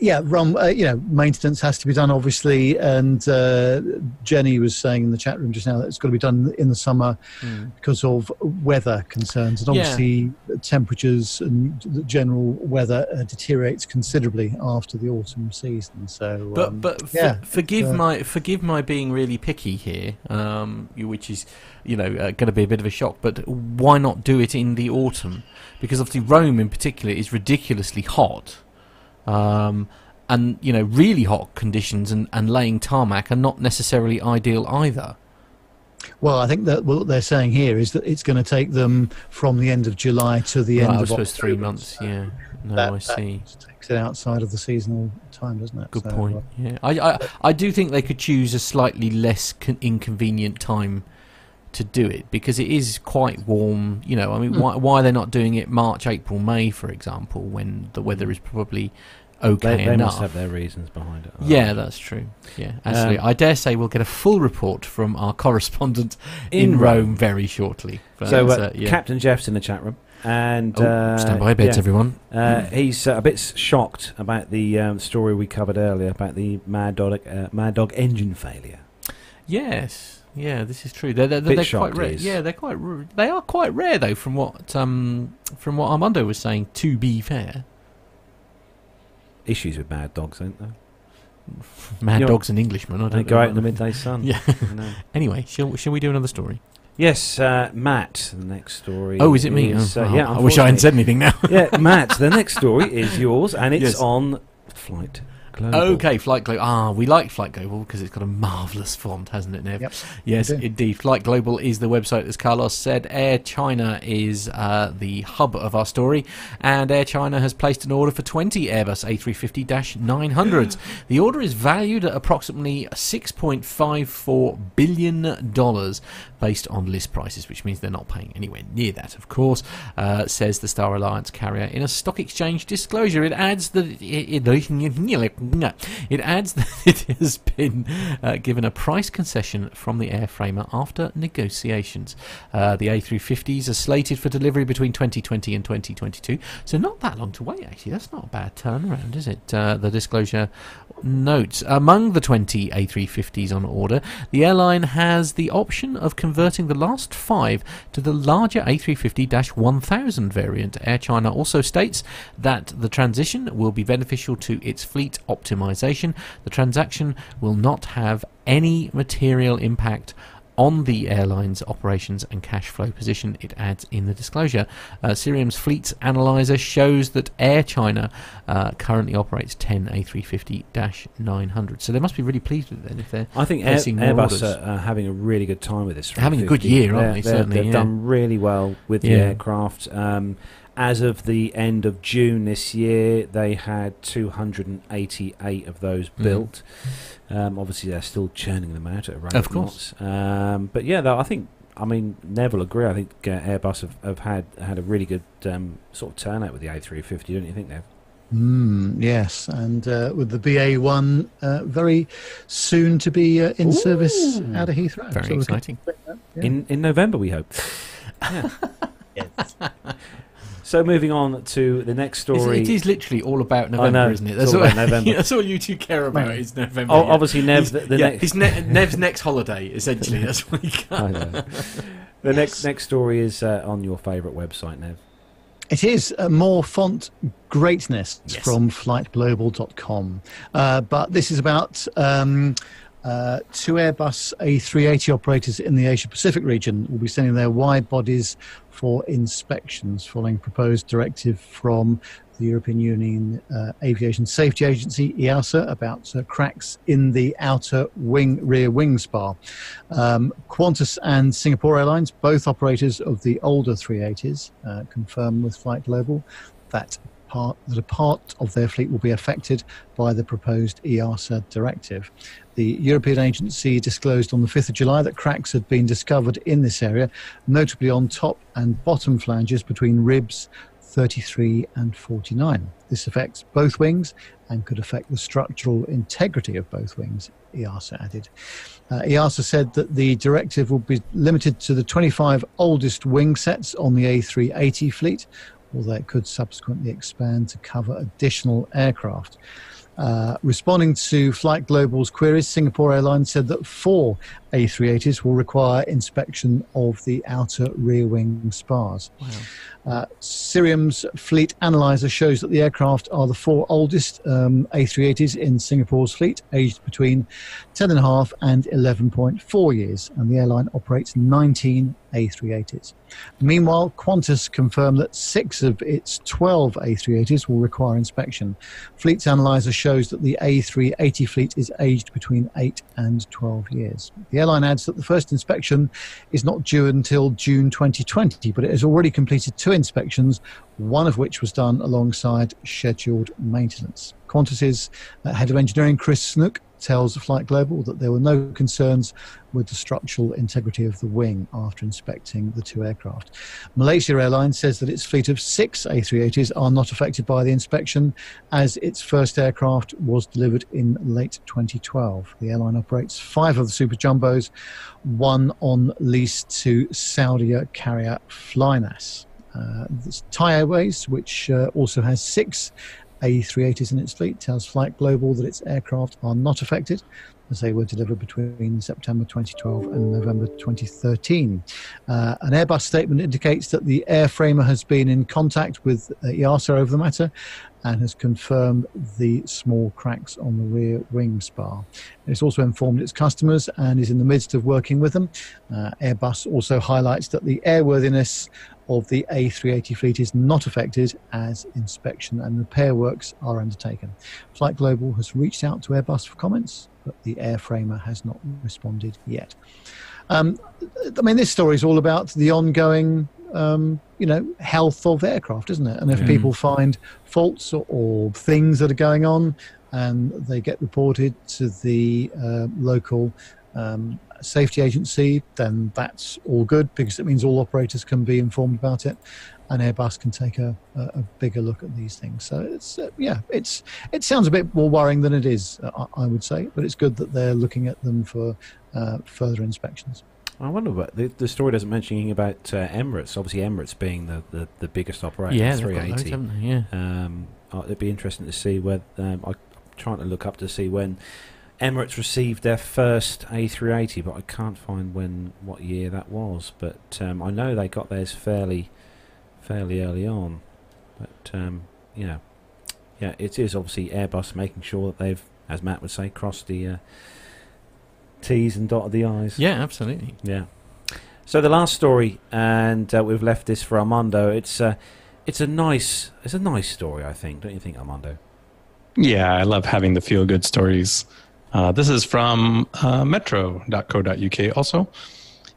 yeah, run. Uh, you know, maintenance has to be done, obviously. And uh, Jenny was saying in the chat room just now that it's got to be done in the summer because of weather concerns, and Yeah. obviously temperatures and the general weather uh, deteriorates considerably after the autumn season. So, But um, but for, yeah, forgive my forgive my being really picky here, um, which is you know uh, going to be a bit of a shock. But why not do it in the autumn? Because obviously Rome in particular is ridiculously hot, um, and you know really hot conditions and, and laying tarmac are not necessarily ideal either. Well, I think that what they're saying here is that it's going to take them from the end of July to the Right, end I of suppose three months. Yeah, no, that- I see. takes it outside of the seasonal time, doesn't it? Good So, point. uh, Yeah, I, I I do think they could choose a slightly less con- inconvenient time to do it because it is quite warm. You know, I mean, Hmm. why why they're not doing it March, April, May, for example, when the weather is probably okay They, they enough. must have their reasons behind it. yeah, that's true. Yeah, absolutely. Um, I dare say we'll get a full report from our correspondent In in, Rome. Rome. very shortly. But, So, uh, uh, yeah. Captain Jeff's in the chat room, and Oh, uh, stand by beds, yeah. everyone. Uh, he's uh, a bit shocked about the um, story we covered earlier about the Mad Dog, uh, Mad Dog engine failure. Yes, yeah, this is true. They're they're, they're quite rare. Yeah, they're quite. r- They are quite rare though, from what um from what Armando was saying. To be fair, Issues with Mad Dogs, ain't there? Mad You know, Dog's and Englishmen. I don't They go out in the midday sun. Yeah. know. Anyway, shall shall we do another story? Yes, uh, Matt. The next story. Oh, is it me? is, Oh, uh, oh, yeah, I wish I hadn't said anything now. yeah, Matt. The next story is yours, and it's Yes. on Flight Global. Okay, Flight Global. Ah, we like Flight Global because it's got a marvellous font, hasn't it, Nev? Yep, Yes, indeed. Flight Global is the website, as Carlos said. Air China is uh, the hub of our story, and Air China has placed an order for 20 Airbus A350-900s. the order is valued at approximately 6.54 billion dollars, based on list prices, which means they're not paying anywhere near that. Of course, uh, says the Star Alliance carrier in a stock exchange disclosure. It adds that it, it, it adds that it has been uh, given a price concession from the airframer after negotiations. Uh, the A350s are slated for delivery between 2020 and 2022, so not that long to wait. Actually, that's not a bad turnaround, is it? Uh, the disclosure notes among the 20 A350s on order, the airline has the option of converting the last five to the larger A350-1000 variant. Air China also states that the transition will be beneficial to its fleet optimization. The transaction will not have any material impact on the airline's operations and cash flow position, it adds in the disclosure. Uh, Cirium's fleet analyzer shows that Air China uh, currently operates 10 A350-900. So they must be really pleased with it then if they're I think Air, Airbus are, are having a really good time with this. Having a good year, aren't they? Certainly, they've yeah. done really well with the Yeah. aircraft. Um, as of the end of June this year, they had 288 of those Mhm. built. Um, obviously, they're still churning them out at a rate Of of course. knots. Um, but yeah, though, I think. I mean, Neville agree. I think uh, Airbus have, have had had a really good um, sort of turnout with the A350, don't you think, Nev? Mm, yes, and uh, with the BA1 uh, very soon to be uh, in service out of Heathrow. Very So we can exciting. yeah. In in November, we hope. Yeah. Yes. So moving on to the next It's- story. It is literally all about November, know, isn't it? it's all about November. that's all you two care about is November. Oh, yeah. obviously, Nev. The, the yeah, next, his ne- Nev's next holiday, essentially. That's what he I got. know. the next next story is uh, on your favourite website, Nev. It is uh, more font greatness Yes. from flightglobal.com. Uh, but this is about um, Uh, two Airbus A380 operators in the Asia Pacific region will be sending their wide bodies for inspections following proposed directive from the European Union uh, Aviation Safety Agency, EASA, about uh, cracks in the outer wing rear wing spar. Um, Qantas and Singapore Airlines, both operators of the older 380s, uh, confirm with Flight Global that part that a part of their fleet will be affected by the proposed EASA directive. The European agency disclosed on the 5th of July that cracks had been discovered in this area, notably on top and bottom flanges between ribs 33 and 49. This affects both wings and could affect the structural integrity of both wings, EASA added. Uh, EASA said that the directive will be limited to the 25 oldest wing sets on the A380 fleet, although it could subsequently expand to cover additional aircraft. Uh, responding to Flight Global's queries, Singapore Airlines said that four A380s will require inspection of the outer rear wing spars. Wow. Uh, Cirium's fleet analyzer shows that the aircraft are the four oldest um, A380s in Singapore's fleet, aged between 10.5 and 11.4 years, and the airline operates 19 A380s. Meanwhile, Qantas confirmed that six of its 12 A380s will require inspection. Fleet's analyzer shows that the A380 fleet is aged between 8 and 12 years. The airline adds that the first inspection is not due until June 2020, but it has already completed two inspections, one of which was done alongside scheduled maintenance. Qantas's uh, head of engineering, Chris Snook, tells Flight Global that there were no concerns with the structural integrity of the wing after inspecting the two aircraft. Malaysia Airlines says that its fleet of six A380s are not affected by the inspection as its first aircraft was delivered in late 2012. The airline operates five of the Super Jumbos, one on lease to Saudi carrier Flynas. Uh, Thai Airways, which uh, also has six A380s in its fleet, tells Flight Global that its aircraft are not affected as they were delivered between September 2012 and November 2013. Uh, an Airbus statement indicates that the airframer has been in contact with uh, EASA over the matter and has confirmed the small cracks on the rear wing spar. It's also informed its customers and is in the midst of working with them. Uh, Airbus also highlights that the airworthiness of the A380 fleet is not affected as inspection and repair works are undertaken. Flight Global has reached out to Airbus for comments, but the airframer has not responded yet. Um, I mean, this story is all about the ongoing, um, you know, health of aircraft, isn't it? And if people find faults or, or, things that are going on, and they get reported to the uh, local um, safety agency, then that's all good because it means all operators can be informed about it, and Airbus can take a, a, a bigger look at these things. So it's uh, yeah, it's it sounds a bit more worrying than it is, uh, I would say, but it's good that they're looking at them for uh, further inspections. I wonder what the, the story doesn't mention anything about uh, Emirates. Obviously, Emirates being the, the, the biggest operator, yeah, 380. Loads, yeah, um, it'd be interesting to see where um, I'm trying to look up to see when Emirates received their first A380, but I can't find when what year that was. But um, I know they got theirs fairly fairly early on. But um, you know, yeah, it is obviously Airbus making sure that they've, as Matt would say, crossed the uh, T's and dotted the I's. Yeah, absolutely. Yeah. So the last story, and uh, we've left this for Armando. It's uh, it's a nice it's a nice story, I think. Don't you think, Armando? Yeah, I love having the feel good stories. Uh, this is from uh, metro.co.uk also.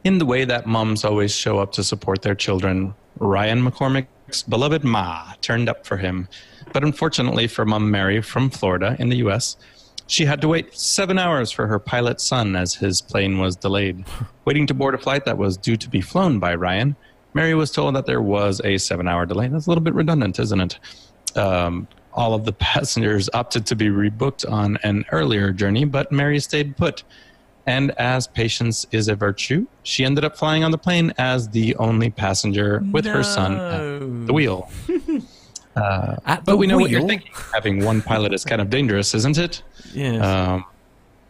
In the way that moms always show up to support their children, Ryan McCormick's beloved Ma turned up for him. But unfortunately for mom Mary from Florida in the US, she had to wait seven hours for her pilot son as his plane was delayed. Waiting to board a flight that was due to be flown by Ryan, Mary was told that there was a seven hour delay. That's a little bit redundant, isn't it? Um, all of the passengers opted to be rebooked on an earlier journey, but Mary stayed put. And as patience is a virtue, she ended up flying on the plane as the only passenger with no. her son at the wheel. Uh, at but we know wheel? what you're thinking. Having one pilot is kind of dangerous, isn't it? Yes. Um,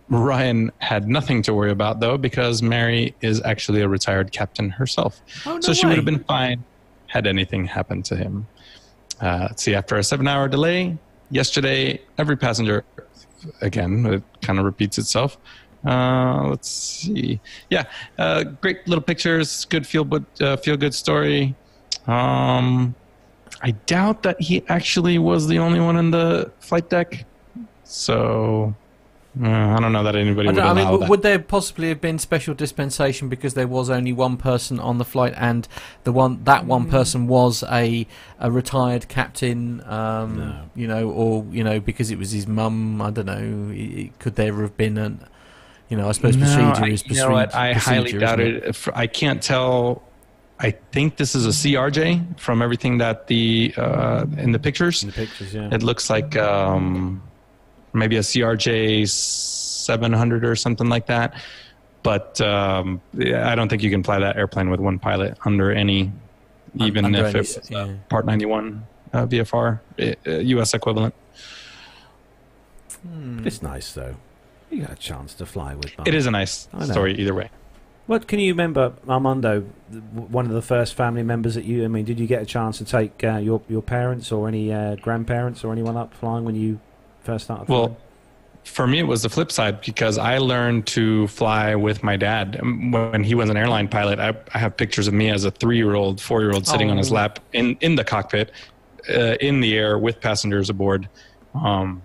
Ryan had nothing to worry about, though, because Mary is actually a retired captain herself. Oh, no so she way. would have been fine had anything happened to him. Uh, let's see, after a seven hour delay, yesterday, every passenger, again, it kind of repeats itself, Uh, let's see. Yeah, uh, great little pictures. Good feel good uh, feel good story. Um, I doubt that he actually was the only one in the flight deck. So uh, I don't know that anybody would I mean, w- that. would there possibly have been special dispensation because there was only one person on the flight, and the one that one person was a a retired captain? Um, No. You know, or you know, because it was his mum. I don't know. i- i- Could there have been an? You know, I suppose No, procedure I, is you procedure. know what? I highly doubt isn't it. If- I can't tell. I think this is a CRJ from everything that the uh, in the pictures. In the pictures, yeah. It looks like um, maybe a CRJ 700 or something like that. But um, I don't think you can fly that airplane with one pilot under any, even Under if any it was yeah. a Part 91 uh, VFR, uh, US equivalent. Hmm. It's nice though. You got a chance to fly with. Mum. It is a nice I story either way. What can you remember, Armando? One of the first family members that you. I mean, did you get a chance to take uh, your your parents or any uh, grandparents or anyone up flying when you first? Well, flying? for me, it was the flip side because I learned to fly with my dad Um, when he was an airline pilot. I, I have pictures of me as a three-year-old, four-year-old sitting on his Oh. lap in in the cockpit, uh, in the air with passengers aboard. Um,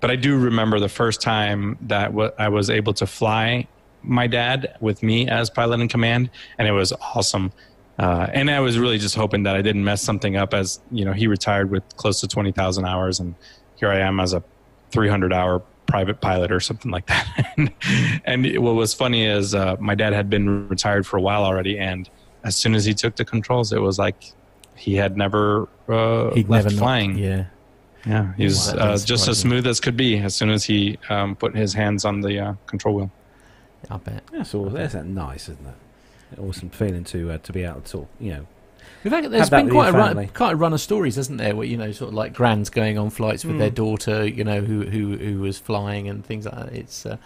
but I do remember the first time that w- I was able to fly my dad with me as pilot in command, and it was awesome. Uh, and I was really just hoping that I didn't mess something up, as you know, he retired with close to twenty thousand hours, and here I am as a 300 hour private pilot or something like that. and what was funny is uh, my dad had been retired for a while already, and as soon as he took the controls, it was like he had never uh, He'd left never not- flying. yeah. Yeah, he was Wow, uh, just as smooth as could be as soon as he um, put his hands on the uh, control wheel. I bet. that's all. That's that nice, isn't it? Awesome feeling to uh, to be able to talk. You know, In fact, there's been quite a run, quite a run of stories, hasn't there? Where you know, sort of like grands going on flights with their Mm. daughter, you know, who who who was flying and things like that. It's uh,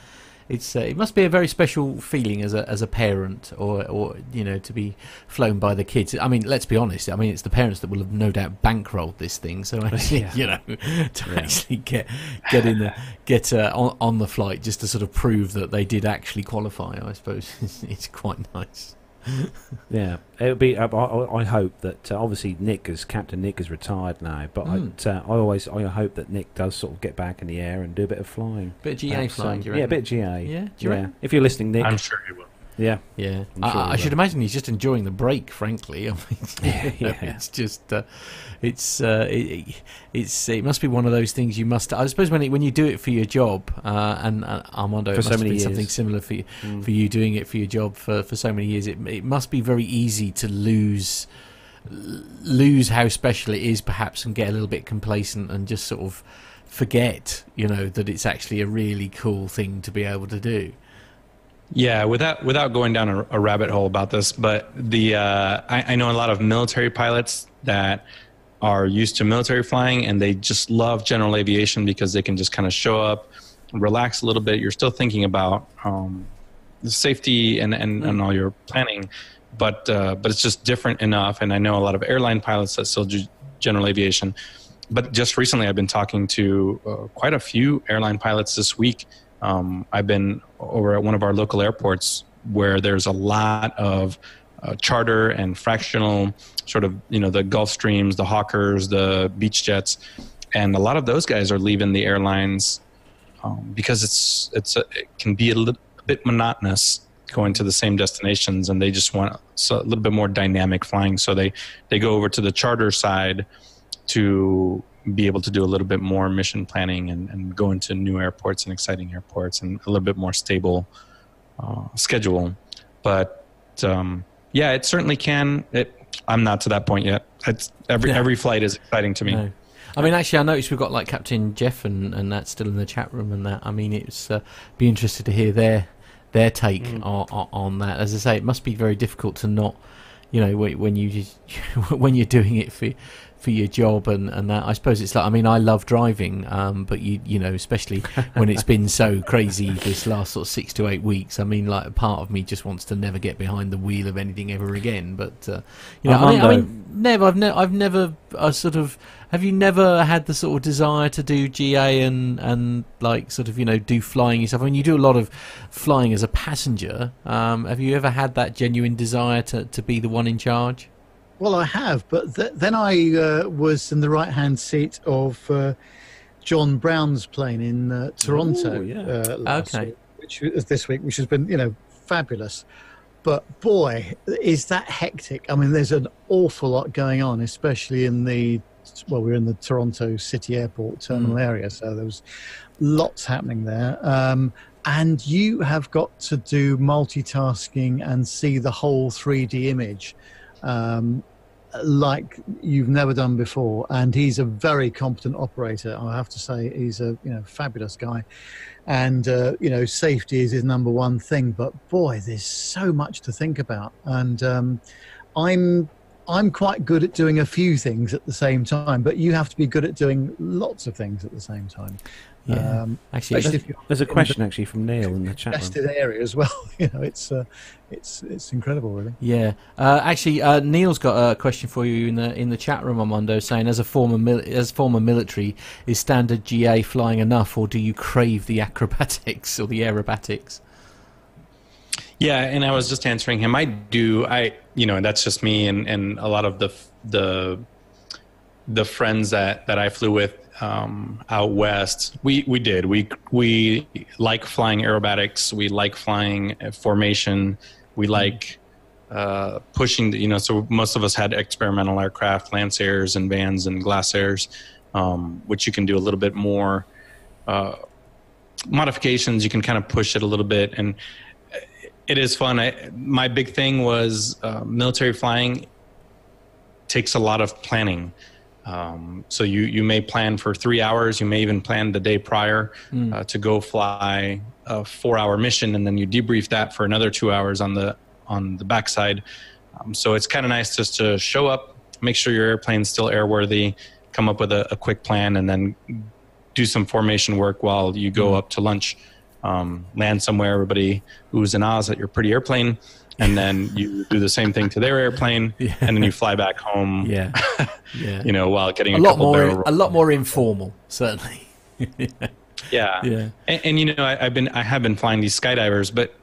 it's uh, it must be a very special feeling as a as a parent, or or you know, to be flown by the kids. I mean, let's be honest. I mean, it's the parents that will have no doubt bankrolled this thing. So actually, Yeah. you know, to Yeah. actually get get in the get uh, on on the flight just to sort of prove that they did actually qualify. I suppose it's quite nice. yeah, it would be. I, I, I hope that uh, obviously Nick, as Captain Nick, is retired now, but Mm. I, uh, I always I hope that Nick does sort of get back in the air and do a bit of flying. Bit of GA Perhaps, flying, um, you yeah, a bit of GA. Yeah, do you yeah. reckon? If you're listening, Nick. I'm sure he will. Yeah, Yeah, I'm I, I should imagine he's just enjoying the break. Frankly, I mean, Yeah, yeah. it's just, uh, it's, uh, it, it's, it must be one of those things you must. I suppose when it, when you do it for your job, uh, and uh, Armando, For it so must many be something similar for you, Mm. for you doing it for your job for, for so many years. It, it must be very easy to lose lose how special it is, perhaps, and get a little bit complacent and just sort of forget, you know, that it's actually a really cool thing to be able to do. Yeah, without without going down a, a rabbit hole about this, but the uh, I, I know a lot of military pilots that are used to military flying and they just love general aviation because they can just kind of show up, relax a little bit. You're still thinking about um, the safety and, and, and all your planning, but uh, but it's just different enough. And I know a lot of airline pilots that still do general aviation. But just recently, I've been talking to uh, quite a few airline pilots this week. Um, I've been over at one of our local airports where there's a lot of uh, charter and fractional, sort of, you know, the Gulfstreams, the Hawkers, the Beechjets, and a lot of those guys are leaving the airlines um, because it's it's a, it can be a little a bit monotonous going to the same destinations, and they just want a little bit more dynamic flying. So they they go over to the charter side to be able to do a little bit more mission planning and, and go into new airports and exciting airports and a little bit more stable uh, schedule. But um, yeah, it certainly can. It, I'm not to that point yet. It's every Yeah. every flight is exciting to me. No. I mean, actually, I noticed we've got like Captain Jeff and, and that still in the chat room and that. I mean, it's uh, be interested to hear their their take Mm. on, on, that. As I say, it must be very difficult to not, you know, when, when you just, when you're doing it for for your job and, and that. I suppose it's like I mean I love driving, um, but you you know especially when it's been so crazy this last sort of six to eight weeks. I mean like part of me just wants to never get behind the wheel of anything ever again. But uh, you know I mean, I mean never I've never I've never I sort of have you never had the sort of desire to do GA and and like sort of you know do flying yourself? I mean you do a lot of flying as a passenger. Um, have you ever had that genuine desire to, to be the one in charge? Well, I have, but th- then I uh, was in the right-hand seat of uh, John Brown's plane in uh, Toronto Ooh, yeah. uh, last Okay. week, which this week, which has been you know fabulous. But boy, is that hectic! I mean, there's an awful lot going on, especially in the well, we're in the Toronto City Airport terminal area, so there was lots happening there. Um, and you have got to do multitasking and see the whole 3D image um, like you've never done before. And he's a very competent operator. I have to say, he's a you know fabulous guy. And uh, you know, safety is his number one thing. But boy, there's so much to think about. And um, I'm I'm quite good at doing a few things at the same time, but you have to be good at doing lots of things at the same time. Yeah. Um, Actually, you're There's a in the question actually from Neil in the chat Tested area as well. You know, it's uh, it's it's incredible, really. Yeah, uh, actually, uh, Neil's got a question for you in the in the chat room, Armando, saying as a former mil- as former military, is standard GA flying enough, or do you crave the acrobatics or the aerobatics? Yeah, and I was just answering him. I do. I you know that's just me and and a lot of the the the friends that that I flew with um, out west. We we did. We we like flying aerobatics. We like flying uh, formation. We like uh, pushing. The, you know, so most of us had experimental aircraft, Lancairs and Vans and Glasairs, um, which you can do a little bit more. Uh, modifications you can kind of push it a little bit and it is fun. I, my big thing was uh, military flying takes a lot of planning. Um, so you you may plan for three hours. You may even plan the day prior uh, to go fly a four hour mission, and then you debrief that for another two hours on the on the backside. Um, so it's kind of nice just to show up, make sure your airplane's still airworthy, come up with a, a quick plan, and then do some formation work while you go up to lunch um, land somewhere, everybody who's in Oz at your pretty airplane, and then you do the same thing to their airplane, Yeah. and then you fly back home. Yeah, yeah. you know, while getting a a, lot more, a lot more informal, certainly. Yeah, Yeah. And, and you know, I, I've been, I have been flying these skydivers, but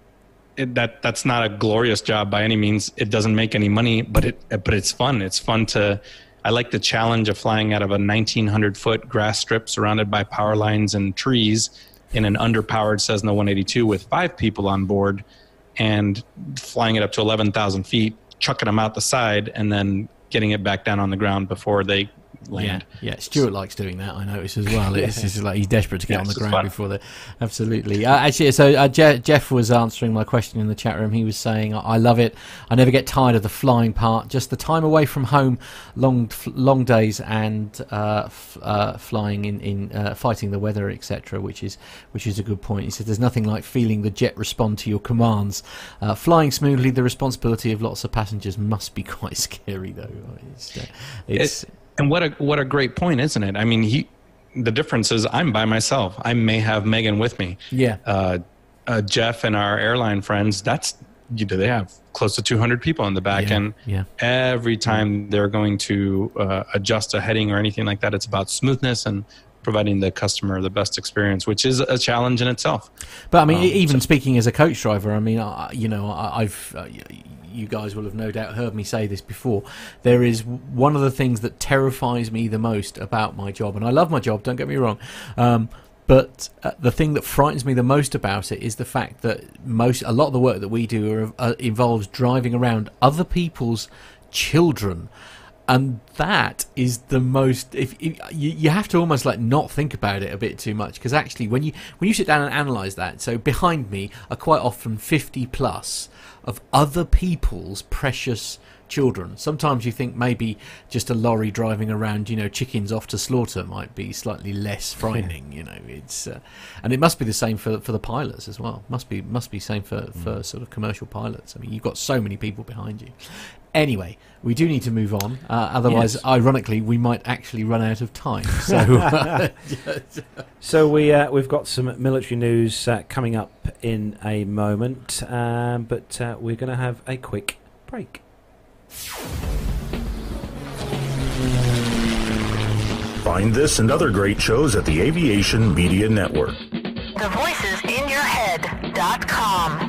it, that that's not a glorious job by any means. It doesn't make any money, but it, but it's fun. It's fun to. I like the challenge of flying out of a 1900 foot grass strip surrounded by power lines and trees in an underpowered Cessna 182 with five people on board, and flying it up to 11,000 feet, chucking them out the side, and then getting it back down on the ground before they land. Yeah, yeah. Stuart likes doing that. I notice as well. It's just like he's desperate to get Yeah, on the ground before the. Absolutely. Uh, actually, so uh, Je- Jeff was answering my question in the chat room. He was saying, "I love it. I never get tired of the flying part. Just the time away from home, long f- long days, and uh, f- uh, flying in in uh, fighting the weather, etc. Which is which is a good point." He said, "There's nothing like feeling the jet respond to your commands. Uh, flying smoothly, the responsibility of lots of passengers must be quite scary, though. It's, uh, it's And what a what a great point, isn't it? I mean, he the difference is I'm by myself. I may have Megan with me. yeah." Uh, uh, Jeff and our airline friends, that's you know, they have close to 200 people in the back, Yeah, and yeah. every time they're going to uh, adjust a heading or anything like that, it's about smoothness and providing the customer the best experience, which is a challenge in itself. But I mean, Um, even speaking as a coach driver, I mean, I, you know, I, I've uh, you guys will have no doubt heard me say this before. There is one of the things that terrifies me the most about my job, and I love my job. Don't get me wrong. Um, but uh, the thing that frightens me the most about it is the fact that most a lot of the work that we do are, uh, involves driving around other people's children and that is the most if, if you, you have to almost like not think about it a bit too much because actually when you when you sit down and analyze that so behind me are quite often 50 plus of other people's precious children. Sometimes you think maybe just a lorry driving around you know chickens off to slaughter might be slightly less frightening you know it's uh, and it must be the same for for the pilots as well. Must be must be same for for sort of commercial pilots. I mean you've got so many people behind you Anyway, we do need to move on. Uh, otherwise, Yes. ironically, we might actually run out of time. So, So we uh, we've got some military news uh, coming up in a moment, um, but uh, we're going to have a quick break. Find this and other great shows at the Aviation Media Network. The voices in your head.com.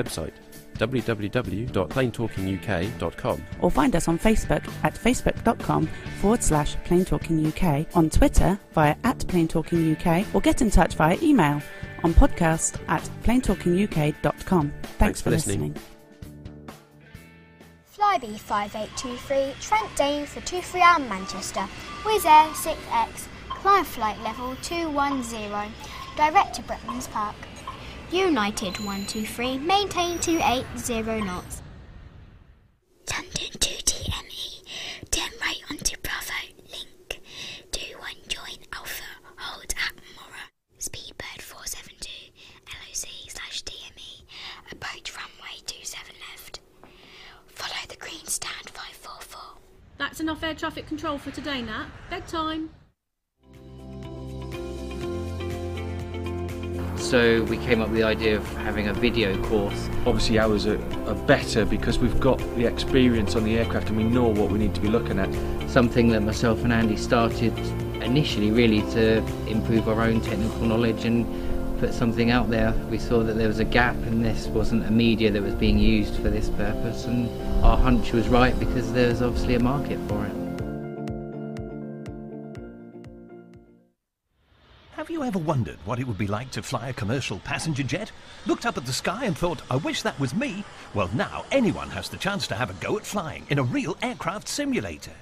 www.planetalkinguk.com. Or find us on Facebook at facebook.com forward slash planetalkinguk, on Twitter via at planetalkinguk, or get in touch via email on podcast at planetalkinguk.com. Thanks, Thanks for for listening. listening. Flybe 5823, Trent Dane for 23R Manchester, Wizz Air 6X, climb flight level 210, direct to Bretlands Park. United 123, maintain 280 knots. London 2TME, turn right onto Bravo, link, 21 join Alpha, hold at Mora, Speedbird 472, LOC slash DME, approach runway 27 left. Follow the green stand 544. That's enough air traffic control for today, Nat. Bedtime. So we came up with the idea of having a video course. Obviously, ours are, are better because we've got the experience on the aircraft and we know what we need to be looking at. Something that myself and Andy started initially really to improve our own technical knowledge and put something out there. We saw that there was a gap and this wasn't a media that was being used for this purpose and our hunch was right because there's obviously a market for it. Ever wondered what it would be like to fly a commercial passenger jet? Looked up at the sky and thought, I wish that was me? Well, now anyone has the chance to have a go at flying in a real aircraft simulator.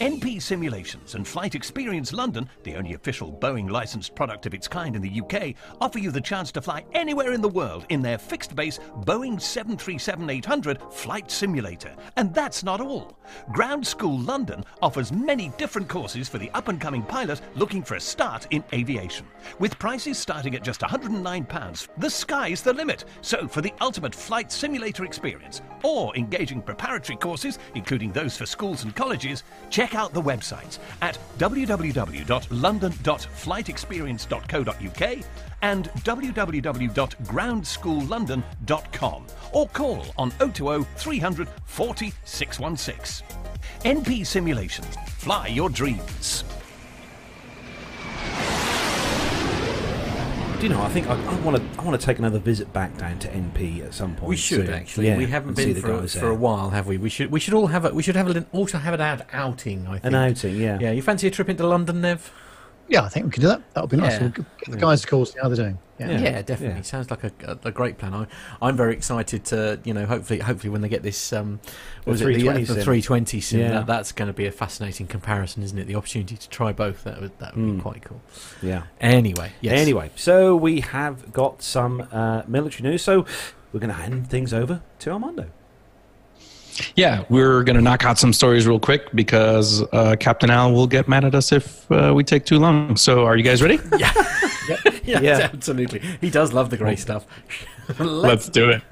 NP Simulations and Flight Experience London, the only official Boeing licensed product of its kind in the UK, offer you the chance to fly anywhere in the world in their fixed base Boeing 737-800 flight simulator. And that's not all. Ground School London offers many different courses for the up-and-coming pilot looking for a start in aviation. With prices starting at just £109, the sky's the limit. So for the ultimate flight simulator experience, or engaging preparatory courses, including those for schools and colleges, check out the websites at www.london.flightexperience.co.uk and www.groundschoollondon.com or call on 020 300 40 616. NP Simulations. Fly your dreams. Do you know? I think I want to. I want to take another visit back down to NP at some point. we should soon. actually. Yeah, we haven't been for, a- for a while, have we? We should. We should all have. A, we should have a, also have an outing. I think. An outing, yeah. Yeah. You fancy a trip into London, Nev? Yeah, I think we can do that. That would be nice. Yeah. We'll give the guys a call, see how they're doing. Yeah, Yeah, definitely. Sounds like a, a, a great plan. I, I'm very excited to, you know, hopefully, hopefully when they get this, um, what was it, the, 320 the 320 sim, Yeah. that, that's going to be a fascinating comparison, isn't it? The opportunity to try both, that would, that would be Mm. quite cool. Yeah. Anyway, yes. Anyway, so we have got some uh, military news. So we're going to hand things over to Armando. Yeah, we're going to knock out some stories real quick because uh, Captain Al will get mad at us if uh, we take too long. So, are you guys ready? yeah, Yeah. absolutely. He does love the grey stuff. Let's do it.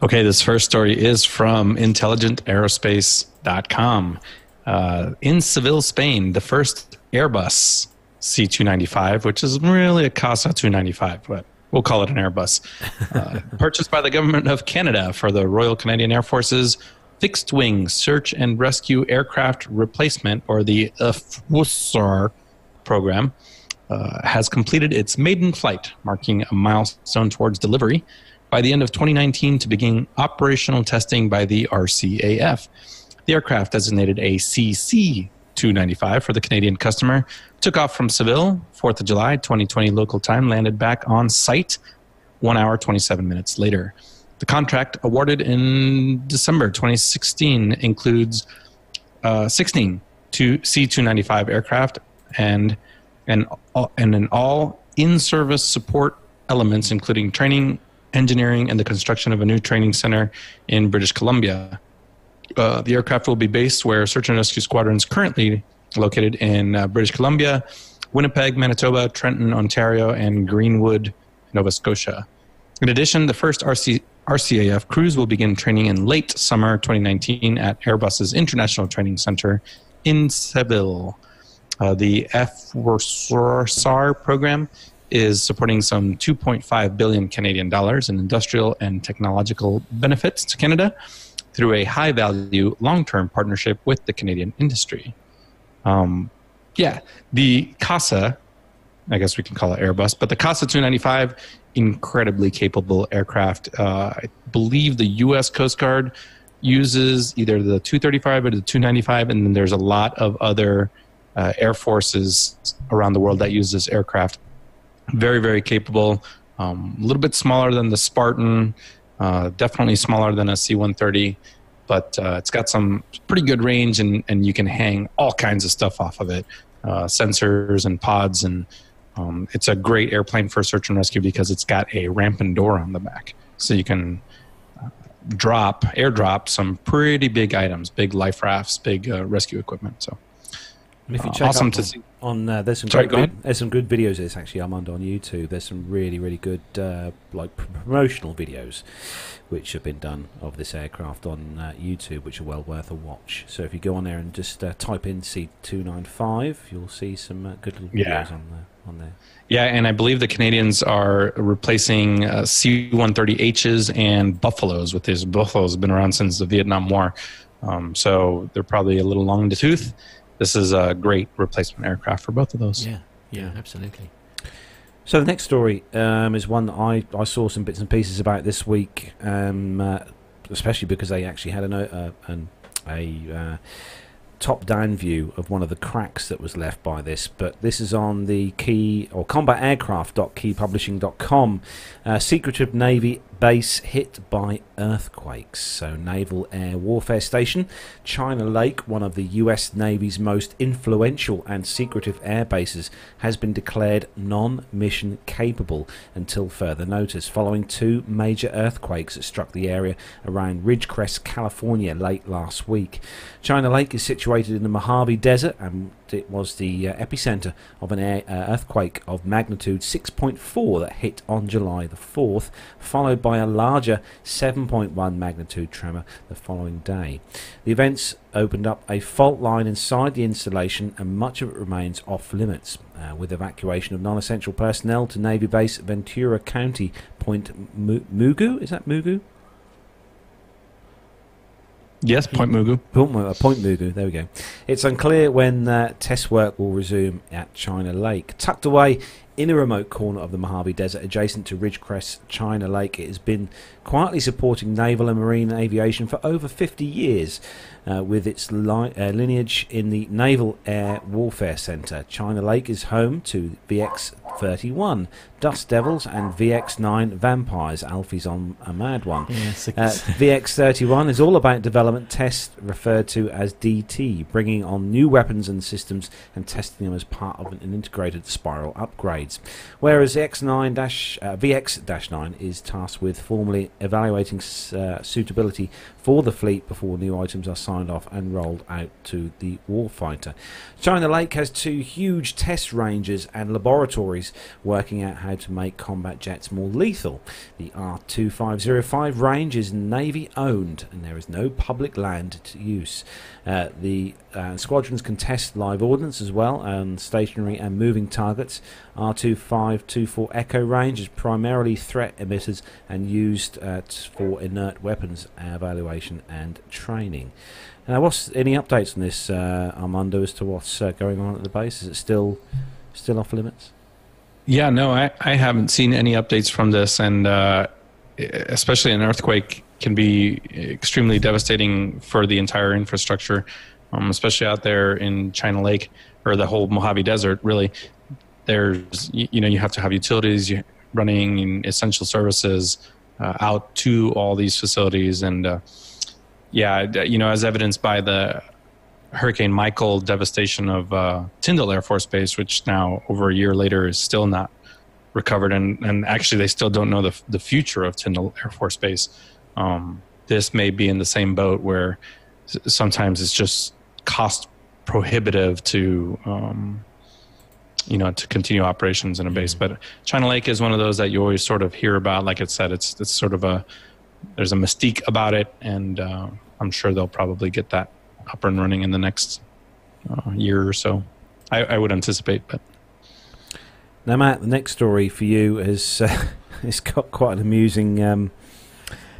Okay, this first story is from intelligentaerospace.com. Uh, in Seville, Spain, the first Airbus C295, which is really a CASA 295, but we'll call it an Airbus, uh, purchased by the government of Canada for the Royal Canadian Air Force's Fixed Wing Search and Rescue Aircraft Replacement, or the FWSAR program, uh, has completed its maiden flight, marking a milestone towards delivery by the end of 2019 to begin operational testing by the RCAF. The aircraft, designated a CC 295 for the Canadian customer, took off from Seville, 4th of July 2020 local time, landed back on site one hour 27 minutes later. The contract awarded in December 2016 includes uh, 16 two C295 aircraft and and and an all in-service support elements, including training, engineering, and the construction of a new training center in British Columbia. Uh, the aircraft will be based where Search and Rescue squadrons currently located in uh, British Columbia, Winnipeg, Manitoba, Trenton, Ontario, and Greenwood, Nova Scotia. In addition, the first RC, RCAF crews will begin training in late summer 2019 at Airbus's International Training Center in Seville. Uh, the FWSAR program is supporting some 2.5 billion Canadian dollars in industrial and technological benefits to Canada through a high value long term partnership with the Canadian industry. Um, yeah, the CASA, I guess we can call it Airbus, but the CASA 295, incredibly capable aircraft. Uh, I believe the U.S. Coast Guard uses either the 235 or the 295, and then there's a lot of other uh, air forces around the world that use this aircraft. Very, very capable. Um, a little bit smaller than the Spartan, uh, definitely smaller than a C 130, but uh, it's got some pretty good range and, and you can hang all kinds of stuff off of it uh, sensors and pods. And um, it's a great airplane for search and rescue because it's got a ramp and door on the back. So you can uh, drop, airdrop some pretty big items, big life rafts, big uh, rescue equipment. So. And if you Uh, check awesome up to on, see. On uh, there's some Sorry, great go ahead. there's some good videos of this actually Armand on YouTube. There's some really really good uh, like promotional videos which have been done of this aircraft on uh, YouTube, which are well worth a watch. So if you go on there and just uh, type in C295, you'll see some uh, good little videos Yeah. on there. On there. Yeah, and I believe the Canadians are replacing uh, C-130Hs and Buffaloes with these. Buffaloes have been around since the Vietnam War, um, so they're probably a little long in the tooth. This is a great replacement aircraft for both of those. Yeah, yeah, absolutely. So the next story um, is one that I, I saw some bits and pieces about this week, um, uh, especially because they actually had an, uh, an, a uh, top-down view of one of the cracks that was left by this. But this is on the key or combataircraft.keypublishing.com. Uh, secretive Navy base hit by earthquakes. So Naval Air Warfare Station, China Lake, one of the U.S. Navy's most influential and secretive air bases, has been declared non-mission capable until further notice, following two major earthquakes that struck the area around Ridgecrest, California, late last week. China Lake is situated in the Mojave Desert and it was the uh, epicenter of an air, uh, earthquake of magnitude 6.4 that hit on July the 4th, followed by a larger 7.1 magnitude tremor the following day. The events opened up a fault line inside the installation, and much of it remains off limits, uh, with evacuation of non essential personnel to Navy Base Ventura County, Point Mu- Mugu. Is that Mugu? Yes, Point Mugu. Point, uh, Point Mugu, there we go. It's unclear when uh, test work will resume at China Lake. Tucked away in a remote corner of the Mojave Desert adjacent to Ridgecrest, China Lake, it has been quietly supporting naval and marine aviation for over 50 years. Uh, with its li- uh, lineage in the Naval Air Warfare Center, China Lake is home to VX 31, Dust Devils, and VX 9 Vampires. Alfie's on a mad one. Yeah, Uh, VX 31 is all about development tests referred to as DT, bringing on new weapons and systems and testing them as part of an integrated spiral Whereas X9 dash, uh, VX 9 is tasked with formally evaluating uh, suitability for the fleet before new items are signed off and rolled out to the warfighter. China Lake has two huge test ranges and laboratories working out how to make combat jets more lethal. The R2505 range is Navy owned and there is no public land to use. Uh, the uh, squadrons can test live ordnance as well on stationary and moving targets. R2524 Echo range is primarily threat emitters and used uh, for inert weapons evaluation and training. Now, what's any updates on this, uh, Armando, as to what's uh, going on at the base? Is it still still off limits? Yeah, no, I, I haven't seen any updates from this, and especially an earthquake can be extremely devastating for the entire infrastructure, um, especially out there in China Lake or the whole Mojave Desert. Really, there's you, know you have to have utilities running essential services uh, out to all these facilities, and uh, yeah, you know as evidenced by the Hurricane Michael devastation of uh, Tyndall Air Force Base, which now over a year later is still not recovered, and, and actually they still don't know the the future of Tyndall Air Force Base. Um, this may be in the same boat where sometimes it's just cost prohibitive to um, you know to continue operations in a base. But China Lake is one of those that you always sort of hear about. Like I said, it's it's sort of a there's a mystique about it, and uh, I'm sure they'll probably get that up and running in the next uh, year or so. I, I would anticipate, but Now, Matt, the next story for you is uh, it's got quite an amusing um,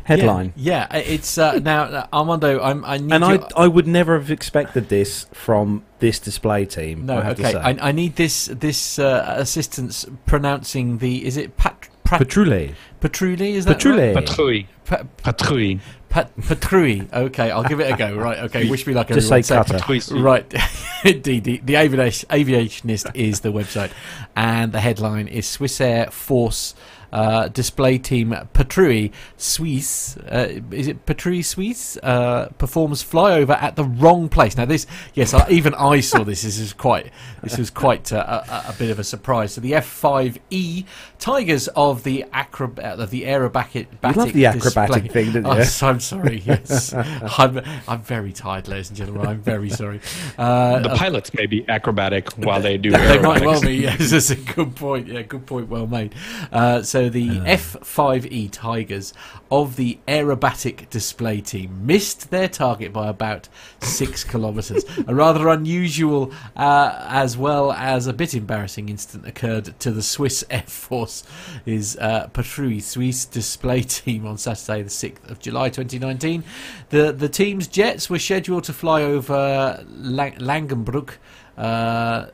headline. Yeah, yeah, it's uh, now uh, Armando. I'm, I need And you- I, I would never have expected this from this display team. No, I have okay. To say. I, I need this this uh, assistance pronouncing the. Is it pat? pat Patrouille. Patrouille, is that Patrouille. right? Patrouille. Pa- Patrouille. Pat- Patrouille. Okay, I'll give it a go. Right. Okay. Wish me luck. Just everyone. say cutter. Right. Indeed. The, the aviationist is the website, and the headline is Swiss Air Force. Uh, display team Patrouille Suisse, uh, is it Patrouille Suisse? Uh, performs flyover at the wrong place. Now, this, yes, I, even I saw this. This is quite, this was quite uh, a, a bit of a surprise. So the F5E Tigers of the acrobat of the aerobatic. You love the acrobatic display- thing, didn't Oh, you? so I'm sorry. Yes, I'm, I'm very tired, ladies and gentlemen. I'm very sorry. Uh, the uh, pilots may be acrobatic while they do they might well be. Yes, that's a good point. Yeah, good point. Well made. Uh, so the F5E Tigers of the aerobatic display team missed their target by about six kilometres. a rather unusual, uh, as well as a bit embarrassing incident occurred to the Swiss Air Force. Is uh, Patrouille Suisse display team on Saturday, the sixth of July, 2019. The the team's jets were scheduled to fly over Lang- Langenbruck. Uh,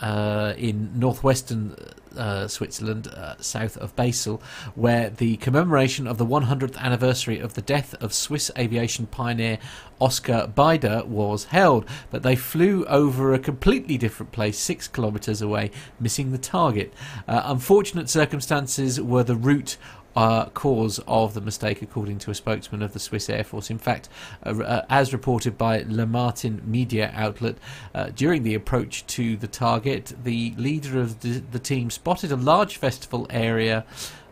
uh, in northwestern uh, Switzerland, uh, south of Basel, where the commemoration of the 100th anniversary of the death of Swiss aviation pioneer Oskar Bider was held. But they flew over a completely different place, six kilometres away, missing the target. Uh, unfortunate circumstances were the route uh, cause of the mistake, according to a spokesman of the Swiss Air Force. In fact, uh, uh, as reported by Le Matin media outlet, uh, during the approach to the target, the leader of the, the team spotted a large festival area.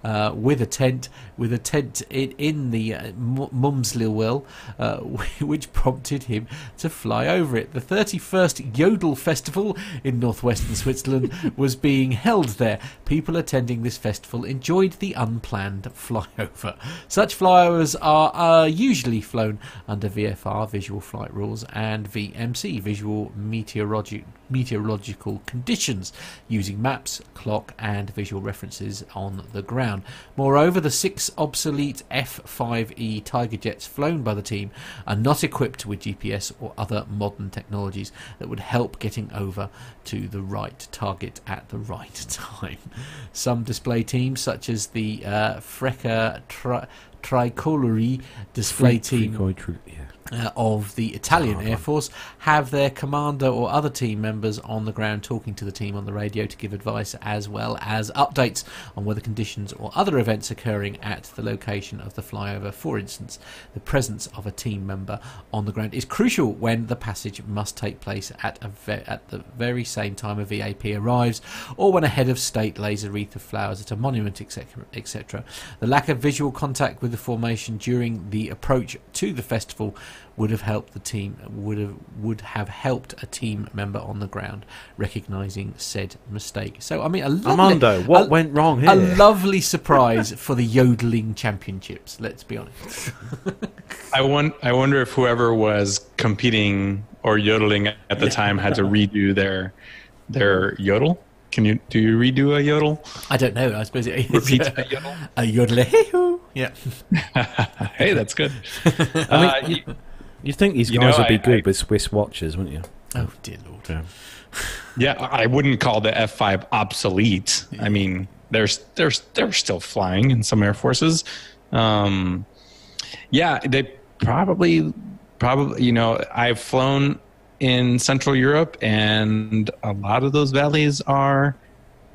Uh, with a tent, with a tent in, in the uh, uh, which prompted him to fly over it. The 31st Yodel Festival in northwestern Switzerland was being held there. People attending this festival enjoyed the unplanned flyover. Such flyovers are uh, usually flown under VFR, Visual Flight Rules, and VMC, Visual Meteorologi- Meteorological Conditions, using maps, clock, and visual references on the ground. Moreover, the six obsolete F5E Tiger jets flown by the team are not equipped with GPS or other modern technologies that would help getting over to the right target at the right time. Some display teams, such as the uh, Frecce tri- Tricolori display team uh, of the Italian Air Force have their commander or other team members on the ground talking to the team on the radio to give advice as well as updates on weather conditions or other events occurring at the location of the flyover. For instance, the presence of a team member on the ground is crucial when the passage must take place at a ve- at the very same time a VAP arrives or when a head of state lays a wreath of flowers at a monument, etc. etc. The lack of visual contact with the formation during the approach to the festival would have helped the team would have would have helped a team member on the ground recognizing said mistake. So I mean, a lovely, Armando, what a- went wrong A lovely surprise for the yodeling championships. Let's be honest. I, won- I wonder if whoever was competing or yodeling at the time had to redo their their yodel. Can you do you redo a yodel? I don't know. I suppose it is Repeat a, a yodel. a yodel. Yeah. hey, that's good. I mean, Uh, you, you- you think these you guys know, would be I- good with Swiss watches, wouldn't you? Oh dear lord. Yeah. Yeah, I wouldn't call the F5 obsolete. I mean, there's there's they're still flying in some air forces. Um, yeah, they probably probably you know I've flown in Central Europe, and a lot of those valleys are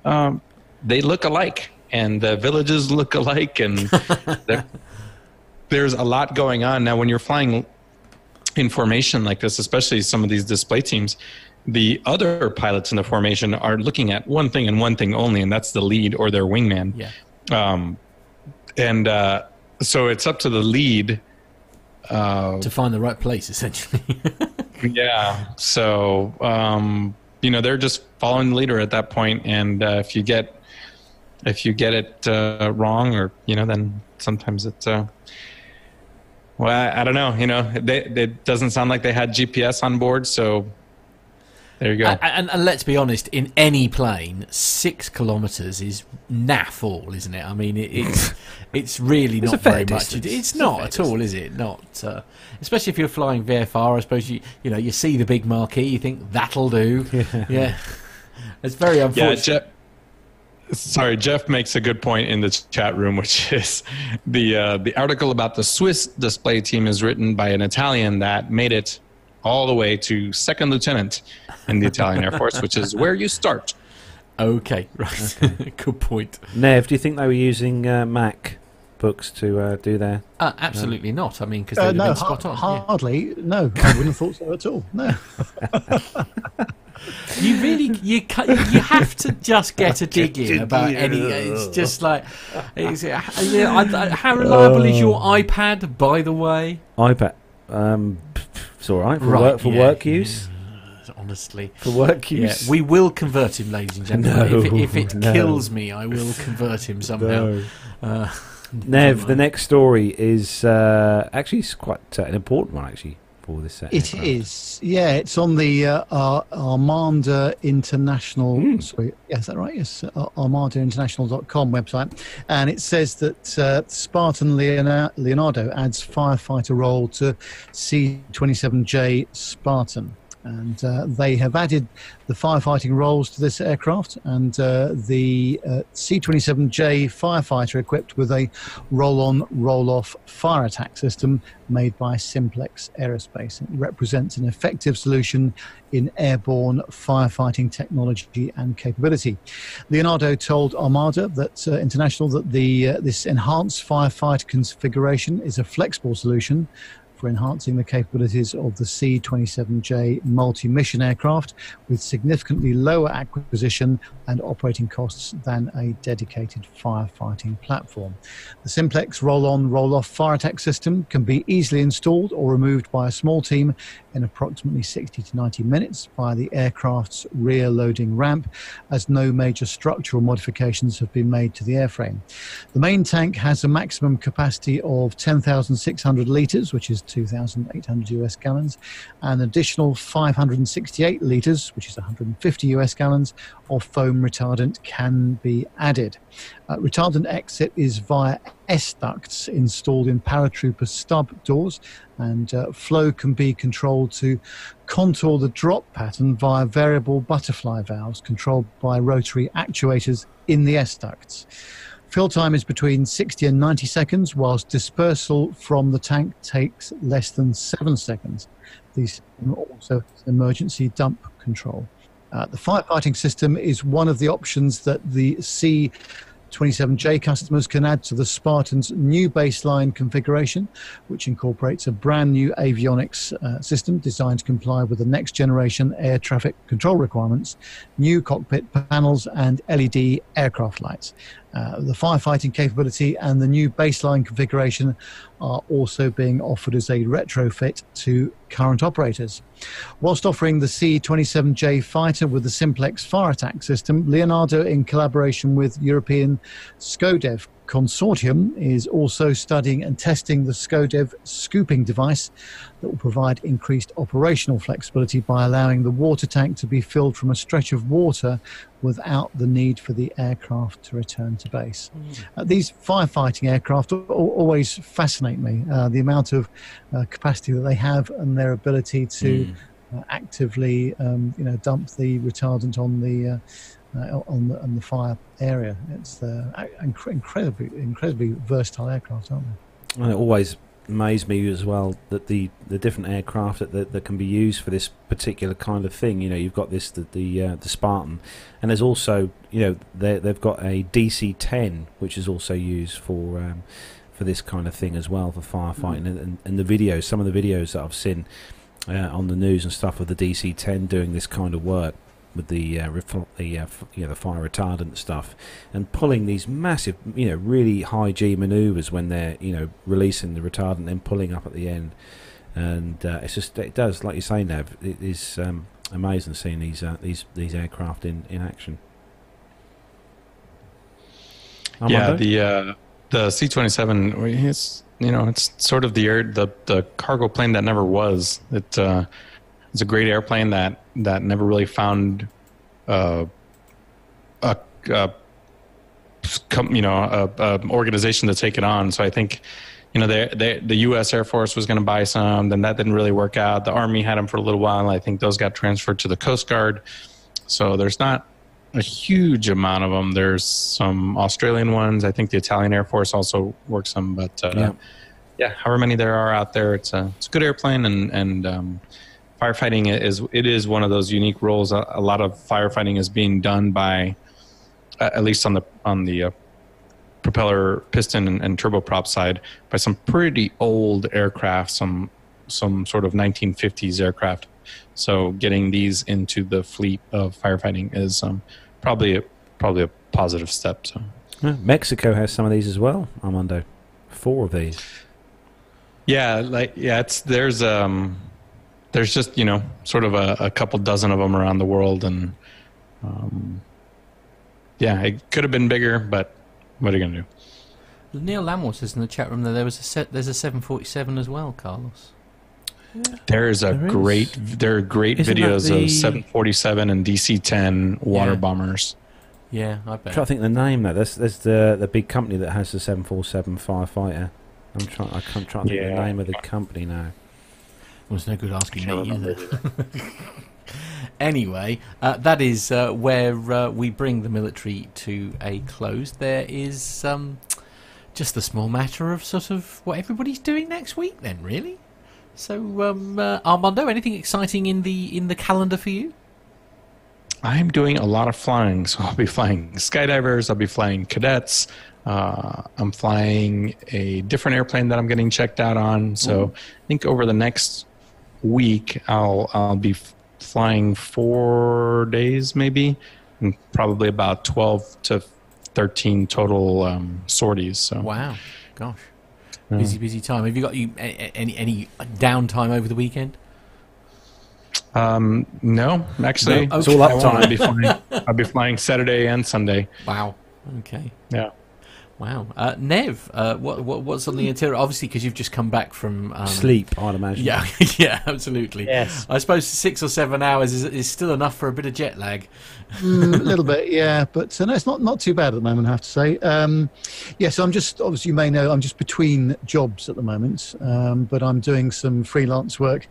um, they look alike, and the villages look alike, and there's a lot going on now when you're flying in formation like this, especially some of these display teams, the other pilots in the formation are looking at one thing and one thing only, and that's the lead or their wingman. Yeah. Um, and uh, so it's up to the lead. Uh, To find the right place, essentially. yeah. So um, you know they're just following the leader at that point, and uh, if you get if you get it uh, wrong, or you know, then sometimes it's. Well, I, I don't know. You know, they, it doesn't sound like they had GPS on board, so there you go. And, and, and let's be honest, in any plane, six kilometres is naff all, isn't it? I mean, it, it's it's really It's not a fair very much. It- It's It's not fair at all, is it? Not, uh, especially if you're flying VFR. I suppose you you know you see the big marquee, you think that'll do. Yeah, it's very Yeah, unfortunate. Jeff. Sorry, Jeff makes a good point in the chat room, which is the uh, the article about the Swiss display team is written by an Italian that made it all the way to second lieutenant in the Italian Air Force, which is where you start. Okay, right. good point. Nev, do you think they were using uh, Mac books to uh, do their? Uh, absolutely not. I mean, because Uh, they'd no, have been har- spot on. yeah. hardly. No, I wouldn't have thought so at all. No. You really you you have to just get a dig in about any. It's just like, it's, uh, you know, I- I- how reliable is your iPad? By the way, iPad. Um, it's all right for Right, work for yeah, work use. honestly, For work yeah, use. we will convert him, ladies and gentlemen. if, it- if it No, no. kills me, I will convert him somehow. No. Uh, Nev, the next story is uh, actually it's quite uh, an important one actually for this set. It is, yeah. It's on the uh, Ar- Armada International. Hmm. Sorry, yeah, is that right? Yes, Ar- ArmadaInternational.com website, and it says that uh, Spartan Leonardo adds firefighter role to C-27J Spartan. And uh, they have added the firefighting roles to this aircraft, and uh, the uh, C-27J firefighter equipped with a roll-on, roll-off fire attack system made by Simplex Aerospace. It represents an effective solution in airborne firefighting technology and capability. Leonardo told Armada that uh, International that the uh, this enhanced firefight configuration is a flexible solution for enhancing the capabilities of the C-27J multi-mission aircraft with significantly lower acquisition and operating costs than a dedicated firefighting platform. The Simplex roll-on, roll-off fire attack system can be easily installed or removed by a small team in approximately 60 to 90 minutes via the aircraft's rear loading ramp, as no major structural modifications have been made to the airframe. The main tank has a maximum capacity of 10,600 litres, which is 2,800 US gallons, and an additional 568 litres, which is 150 US gallons, of foam retardant can be added. Uh, retardant exit is via S ducts installed in paratrooper stub doors, and uh, flow can be controlled to contour the drop pattern via variable butterfly valves controlled by rotary actuators in the S ducts. Fill time is between 60 and 90 seconds, whilst dispersal from the tank takes less than seven seconds. These also emergency dump control. Uh, the firefighting system is one of the options that the C 27J customers can add to the Spartan's new baseline configuration, which incorporates a brand new avionics uh, system designed to comply with the next generation air traffic control requirements, new cockpit panels, and LED aircraft lights. Uh, the firefighting capability and the new baseline configuration are also being offered as a retrofit to current operators. Whilst offering the C 27J fighter with the Simplex fire attack system, Leonardo, in collaboration with European SCODEV Consortium, is also studying and testing the SCODEV scooping device that will provide increased operational flexibility by allowing the water tank to be filled from a stretch of water without the need for the aircraft to return to base. Uh, these firefighting aircraft al- al- always fascinate me. Uh, the amount of uh, capacity that they have and their ability to uh, actively, um, you know, dump the retardant on the uh, on the on the fire area. It's uh, inc- incredibly incredibly versatile aircraft, aren't they? And it always amazed me as well that the, the different aircraft that, that, that can be used for this particular kind of thing. You know, you've got this the the, uh, the Spartan, and there's also you know they they've got a DC-10 which is also used for um, for this kind of thing as well for firefighting. And, and, and the videos, some of the videos that I've seen uh, on the news and stuff of the DC-10 doing this kind of work with the uh, refl- the uh, f- you know the fire retardant stuff and pulling these massive you know really high G maneuvers when they're you know releasing the retardant then pulling up at the end and uh, it's just it does like you say Nev it is um, amazing seeing these uh, these these aircraft in, in action yeah, the uh, the C twenty seven. It's you know it's sort of the air the the cargo plane that never was. It uh, it's a great airplane that that never really found uh, a, a you know a, a organization to take it on. So I think you know the the, the U.S. Air Force was going to buy some, then that didn't really work out. The Army had them for a little while. and I think those got transferred to the Coast Guard. So there's not a huge amount of them. There's some Australian ones. I think the Italian Air Force also works some, but uh, Yeah. yeah. however many there are out there, it's a it's a good airplane, and and um, firefighting is it is one of those unique roles. A, a lot of firefighting is being done by, uh, at least on the on the uh, propeller piston and, and turboprop side, by some pretty old aircraft, some some sort of 1950s aircraft. So getting these into the fleet of firefighting is um, probably a, probably a positive step. So. Yeah, Mexico has some of these as well Armando four of these Yeah, like yeah, it's there's um there's just you know sort of a, a couple dozen of them around the world, and um, yeah, it could have been bigger, but what are you gonna do? Neil Lamore says in the chat room that there was a set. There's a 747 as well, Carlos. There's a There is. great there are great Isn't videos the- of 747 and DC-10 water Yeah. bombers. Yeah, I I'm bet. trying to think of the name though. There's, there's the the big company that has the 747 firefighter. I'm trying. I can't try to think of Yeah. the name of the company now. Well, it's no good asking Can't me, either. anyway, uh, that is uh, where uh, we bring the military to a close. There is um, just the small matter of sort of what everybody's doing next week, then, really. So, um, uh, Armando, anything exciting in the in the calendar for you? I'm doing a lot of flying, so I'll be flying skydivers. I'll be flying cadets. Uh, I'm flying a different airplane that I'm getting checked out on. So Ooh. I think over the next week, I'll I'll be flying four days, maybe, and probably about twelve to thirteen total um, sorties. So Wow, gosh, Yeah. busy, busy time. Have you got you a- a- any any downtime over the weekend? Um, no, actually, No? It's all I won't. I'll be flying. I'll be flying Saturday and Sunday. Wow. Okay. Yeah. Wow. Uh, Nev, uh, what, what what's on the interior? Obviously, because you've just come back from um, Sleep, I'd imagine. Yeah, yeah, absolutely. Yes. I suppose six or seven hours is, is still enough for a bit of jet lag. Mm, a little bit, yeah, but uh, no, it's not not too bad at the moment. I have to say. Um, yeah, so I'm just obviously you may know I'm just between jobs at the moment, um, but I'm doing some freelance work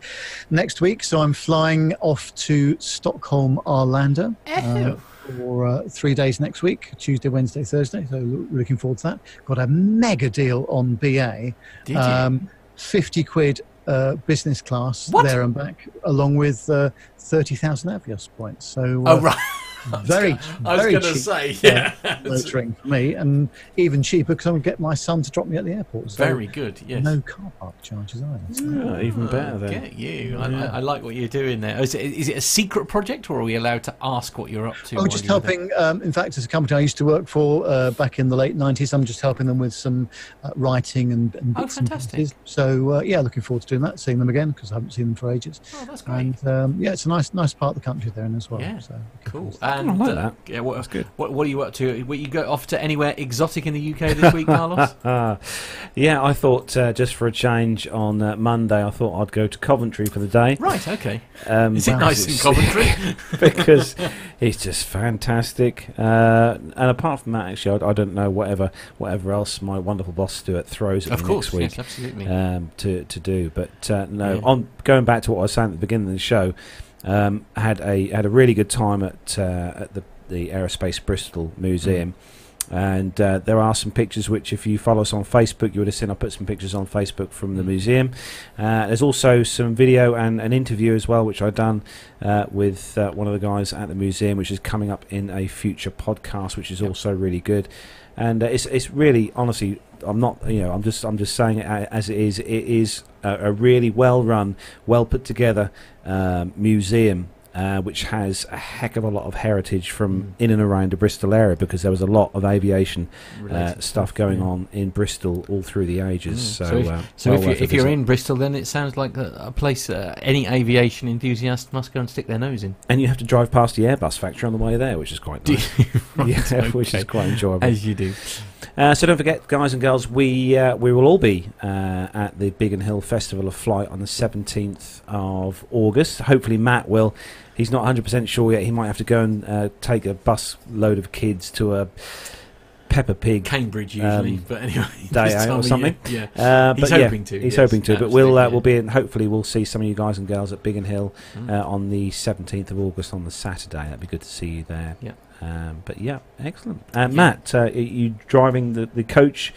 next week. So I'm flying off to Stockholm, Arlanda. uh, for uh, three days next week Tuesday, Wednesday, Thursday. So looking forward to that. Got a mega deal on BA. Did you? Um, 50 quid uh, business class What? there and back, along with uh, 30,000 Avios points. So, uh, Oh, right. very, I was very gonna cheap, say, uh, yeah. motoring for me, and even cheaper because I would get my son to drop me at the airport. So Very good, yes. No car park charges either. So- Yeah, even better then. Get you. I, Yeah. I, I like what you're doing there. Is it, is it a secret project, or are we allowed to ask what you're up to? I'm just helping. Um, in fact, as a company I used to work for uh, back in the late '90s. I'm just helping them with some uh, writing and, and Oh, bits and fantastic. pieces. So uh, yeah, looking forward to doing that, seeing them again because I haven't seen them for ages. Oh, that's great. And um, yeah, it's a nice, nice part of the country there as well. Yeah, so cool. I And like uh, that. Yeah, what, that's good. What, what are you up to? What, you go off to anywhere exotic in the UK this week, Carlos? yeah, I thought uh, just for a change on uh, Monday, I thought I'd go to Coventry for the day. Right, okay. Um, Is it nice in Coventry? because it's just fantastic. Uh, and apart from that, actually, I, I don't know whatever whatever else my wonderful boss Stuart throws at Of me course, next week. yes, absolutely. Um, to to do, but uh, no. Yeah. On going back to what I was saying at the beginning of the show, um, had a had a really good time at uh, at the the Aerospace Bristol Museum. And uh, there are some pictures which, if you follow us on Facebook, you would have seen. I put some pictures on Facebook from the museum. Uh, there's also some video and an interview as well, which I've done uh, with uh, one of the guys at the museum, which is coming up in a future podcast, which is also really good. And uh, it's it's really honestly, I'm not you know I'm just I'm just saying it as it is. It is a, a really well run, well put together um, museum. Uh, which has a heck of a lot of heritage from in and around the Bristol area because there was a lot of aviation uh, stuff going on in Bristol all through the ages. Mm. So, so if, uh, so well if, you, if you're in Bristol, then it sounds like a, a place uh, any aviation enthusiast must go and stick their nose in. And you have to drive past the Airbus factory on the way there, which is quite nice. Right, yeah, which is quite enjoyable. As you do. Uh, so don't forget, guys and girls, we uh, we will all be uh, at the Biggin Hill Festival of Flight on the 17th of August. Hopefully, Matt will. He's not 100% sure yet. He might have to go and uh, take a bus load of kids to a Peppa Pig Cambridge usually, um, but anyway, day this out time or something. yeah. Uh, He's but yeah, hoping to, He's yes, hoping to. But we'll uh, absolutely, we'll be in. Hopefully, we'll see some of you guys and girls at Biggin Hill Mm. uh, on the 17th of August on the Saturday. That'd be good to see you there. Yeah. Um, but yeah, excellent. Uh, Matt, uh, are you driving the, the coach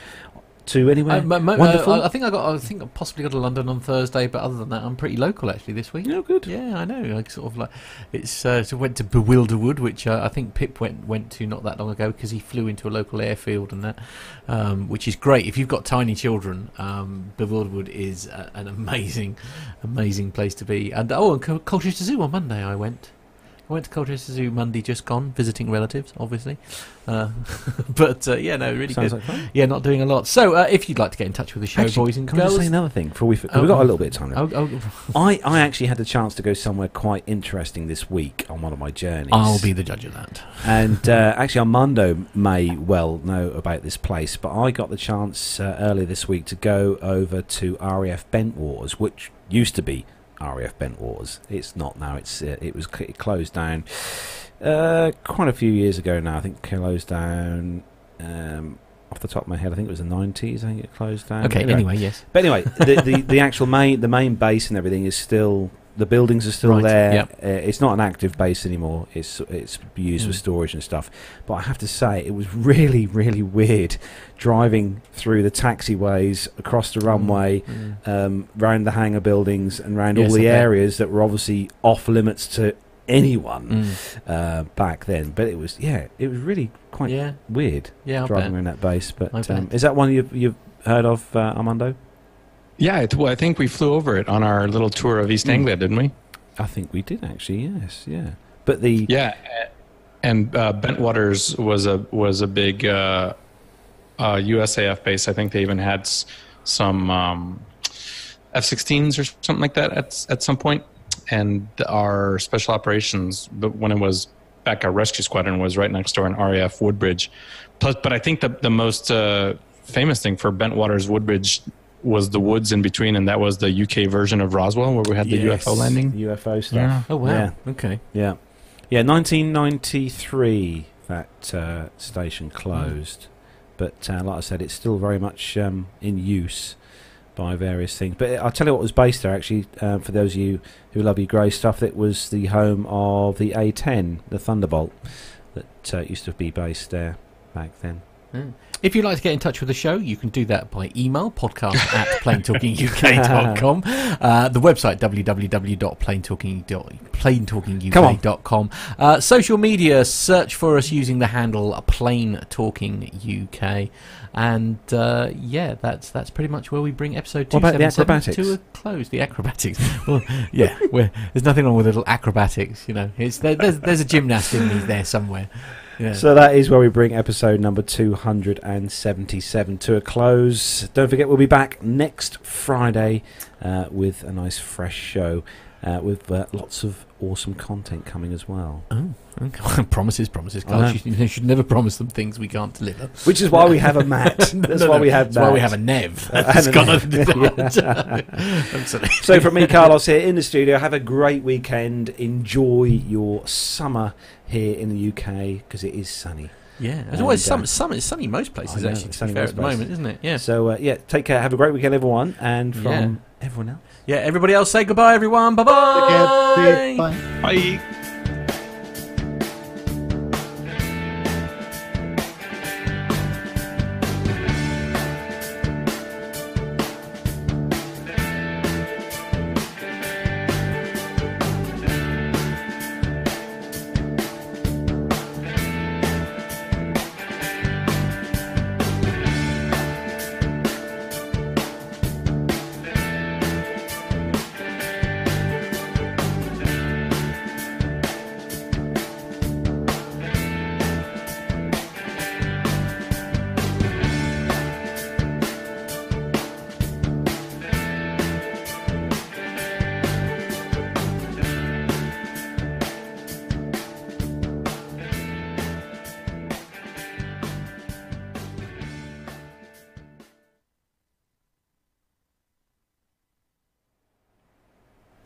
to anywhere? Uh, uh, Wonderful. I I think I got. I think I possibly got to London on Thursday, but other than that, I'm pretty local actually this week. Oh, good. Yeah, I know. Like sort of like it's. Uh, so went to Bewilderwood, which uh, I think Pip went went to not that long ago because he flew into a local airfield and that, um, which is great if you've got tiny children. Um, Bewilderwood is a, an amazing, amazing place to be. And oh, and Colchester Zoo on Monday I went. I went to Colchester Zoo Monday, just gone, visiting relatives, obviously. Uh, but uh, yeah, no, really Sounds good. like. Yeah, not doing a lot. So, uh, if you'd like to get in touch with the show, Actually, boys and can I girls, just say another thing before we? F- Oh, we've got a little bit of time. Left. Oh, oh. I, I actually had the chance to go somewhere quite interesting this week on one of my journeys. I'll be the judge of that. And uh, actually, Armando may well know about this place, but I got the chance uh, earlier this week to go over to RAF Bentwaters, which used to be RAF Bentwaters. It's not now. It's uh, it was it closed down uh, quite a few years ago now. I think it closed down. Um, off the top of my head, I think it was the nineties. I think it closed down. Okay, anyway, yes. But anyway, the, the the actual main the main base and everything is still the buildings are still Right, there. yep. Uh, it's not an active base anymore. It's it's used for Mm. storage and stuff. But I have to say, it was really really weird driving through the taxiways across the runway, mm. um, round the hangar buildings, and round Yes, all the bet. areas that were obviously off limits to anyone Mm. uh, back then. But it was yeah, it was really quite Yeah. weird Yeah, driving around that base. But um, is that one you've you've heard of, uh, Armando? Yeah, it, well, I think we flew over it on our little tour of East Mm. Anglia, didn't we? I think we did actually. Yes, yeah. But the Yeah, and uh, Bentwaters was a was a big uh, uh, USAF base. I think they even had s- some um, F-16s or something like that at at some point. And our special operations, but when it was back our rescue squadron was right next door in RAF Woodbridge. Plus, but I think the the most uh, famous thing for Bentwaters Woodbridge was the woods in between, and that was the UK version of Roswell, where we had the Yes, UFO landing. UFO stuff. Yeah. Oh, wow. Yeah. Okay. Yeah, yeah. 1993, that uh, station closed, but uh, like I said, it's still very much um, in use by various things. But I'll tell you what was based there. Actually, um, for those of you who love your grey stuff, it was the home of the A10, the Thunderbolt, that uh, used to be based there back then. If you'd like to get in touch with the show, you can do that by email, podcast at planetalkinguk.com, uh, the website www.planetalking.plaintalkinguk.com, uh, social media, search for us using the handle Plane Talking UK, and uh, yeah, that's that's pretty much where we bring episode What about the 277 to a close. The acrobatics. well, yeah, we're, there's nothing wrong with little acrobatics, you know. It's there, there's, there's a gymnast in me there somewhere. So that is where we bring episode number 277 to a close. Don't forget, we'll be back next Friday uh, with a nice fresh show uh, with uh, lots of awesome content coming as well. Oh, okay. promises, promises. Carl. You, should- you should never promise them things we can't deliver. Which is why we have a Matt. That's no, why no. we have That's why we have a Nev. Uh, It's a got Nev. to do with Yeah. it. Absolutely. So from me, Carlos, here in the studio, have a great weekend. Enjoy your summer here in the UK because it is sunny. Yeah, And, always, uh, some, some, it's sunny most places, know, actually, to be sunny fair, at the moment, isn't it? Yeah. So uh, yeah, take care. Have a great weekend, everyone, and from Yeah. everyone else. Yeah, everybody else say goodbye, everyone. Bye-bye. Take care. See you. Bye. Bye.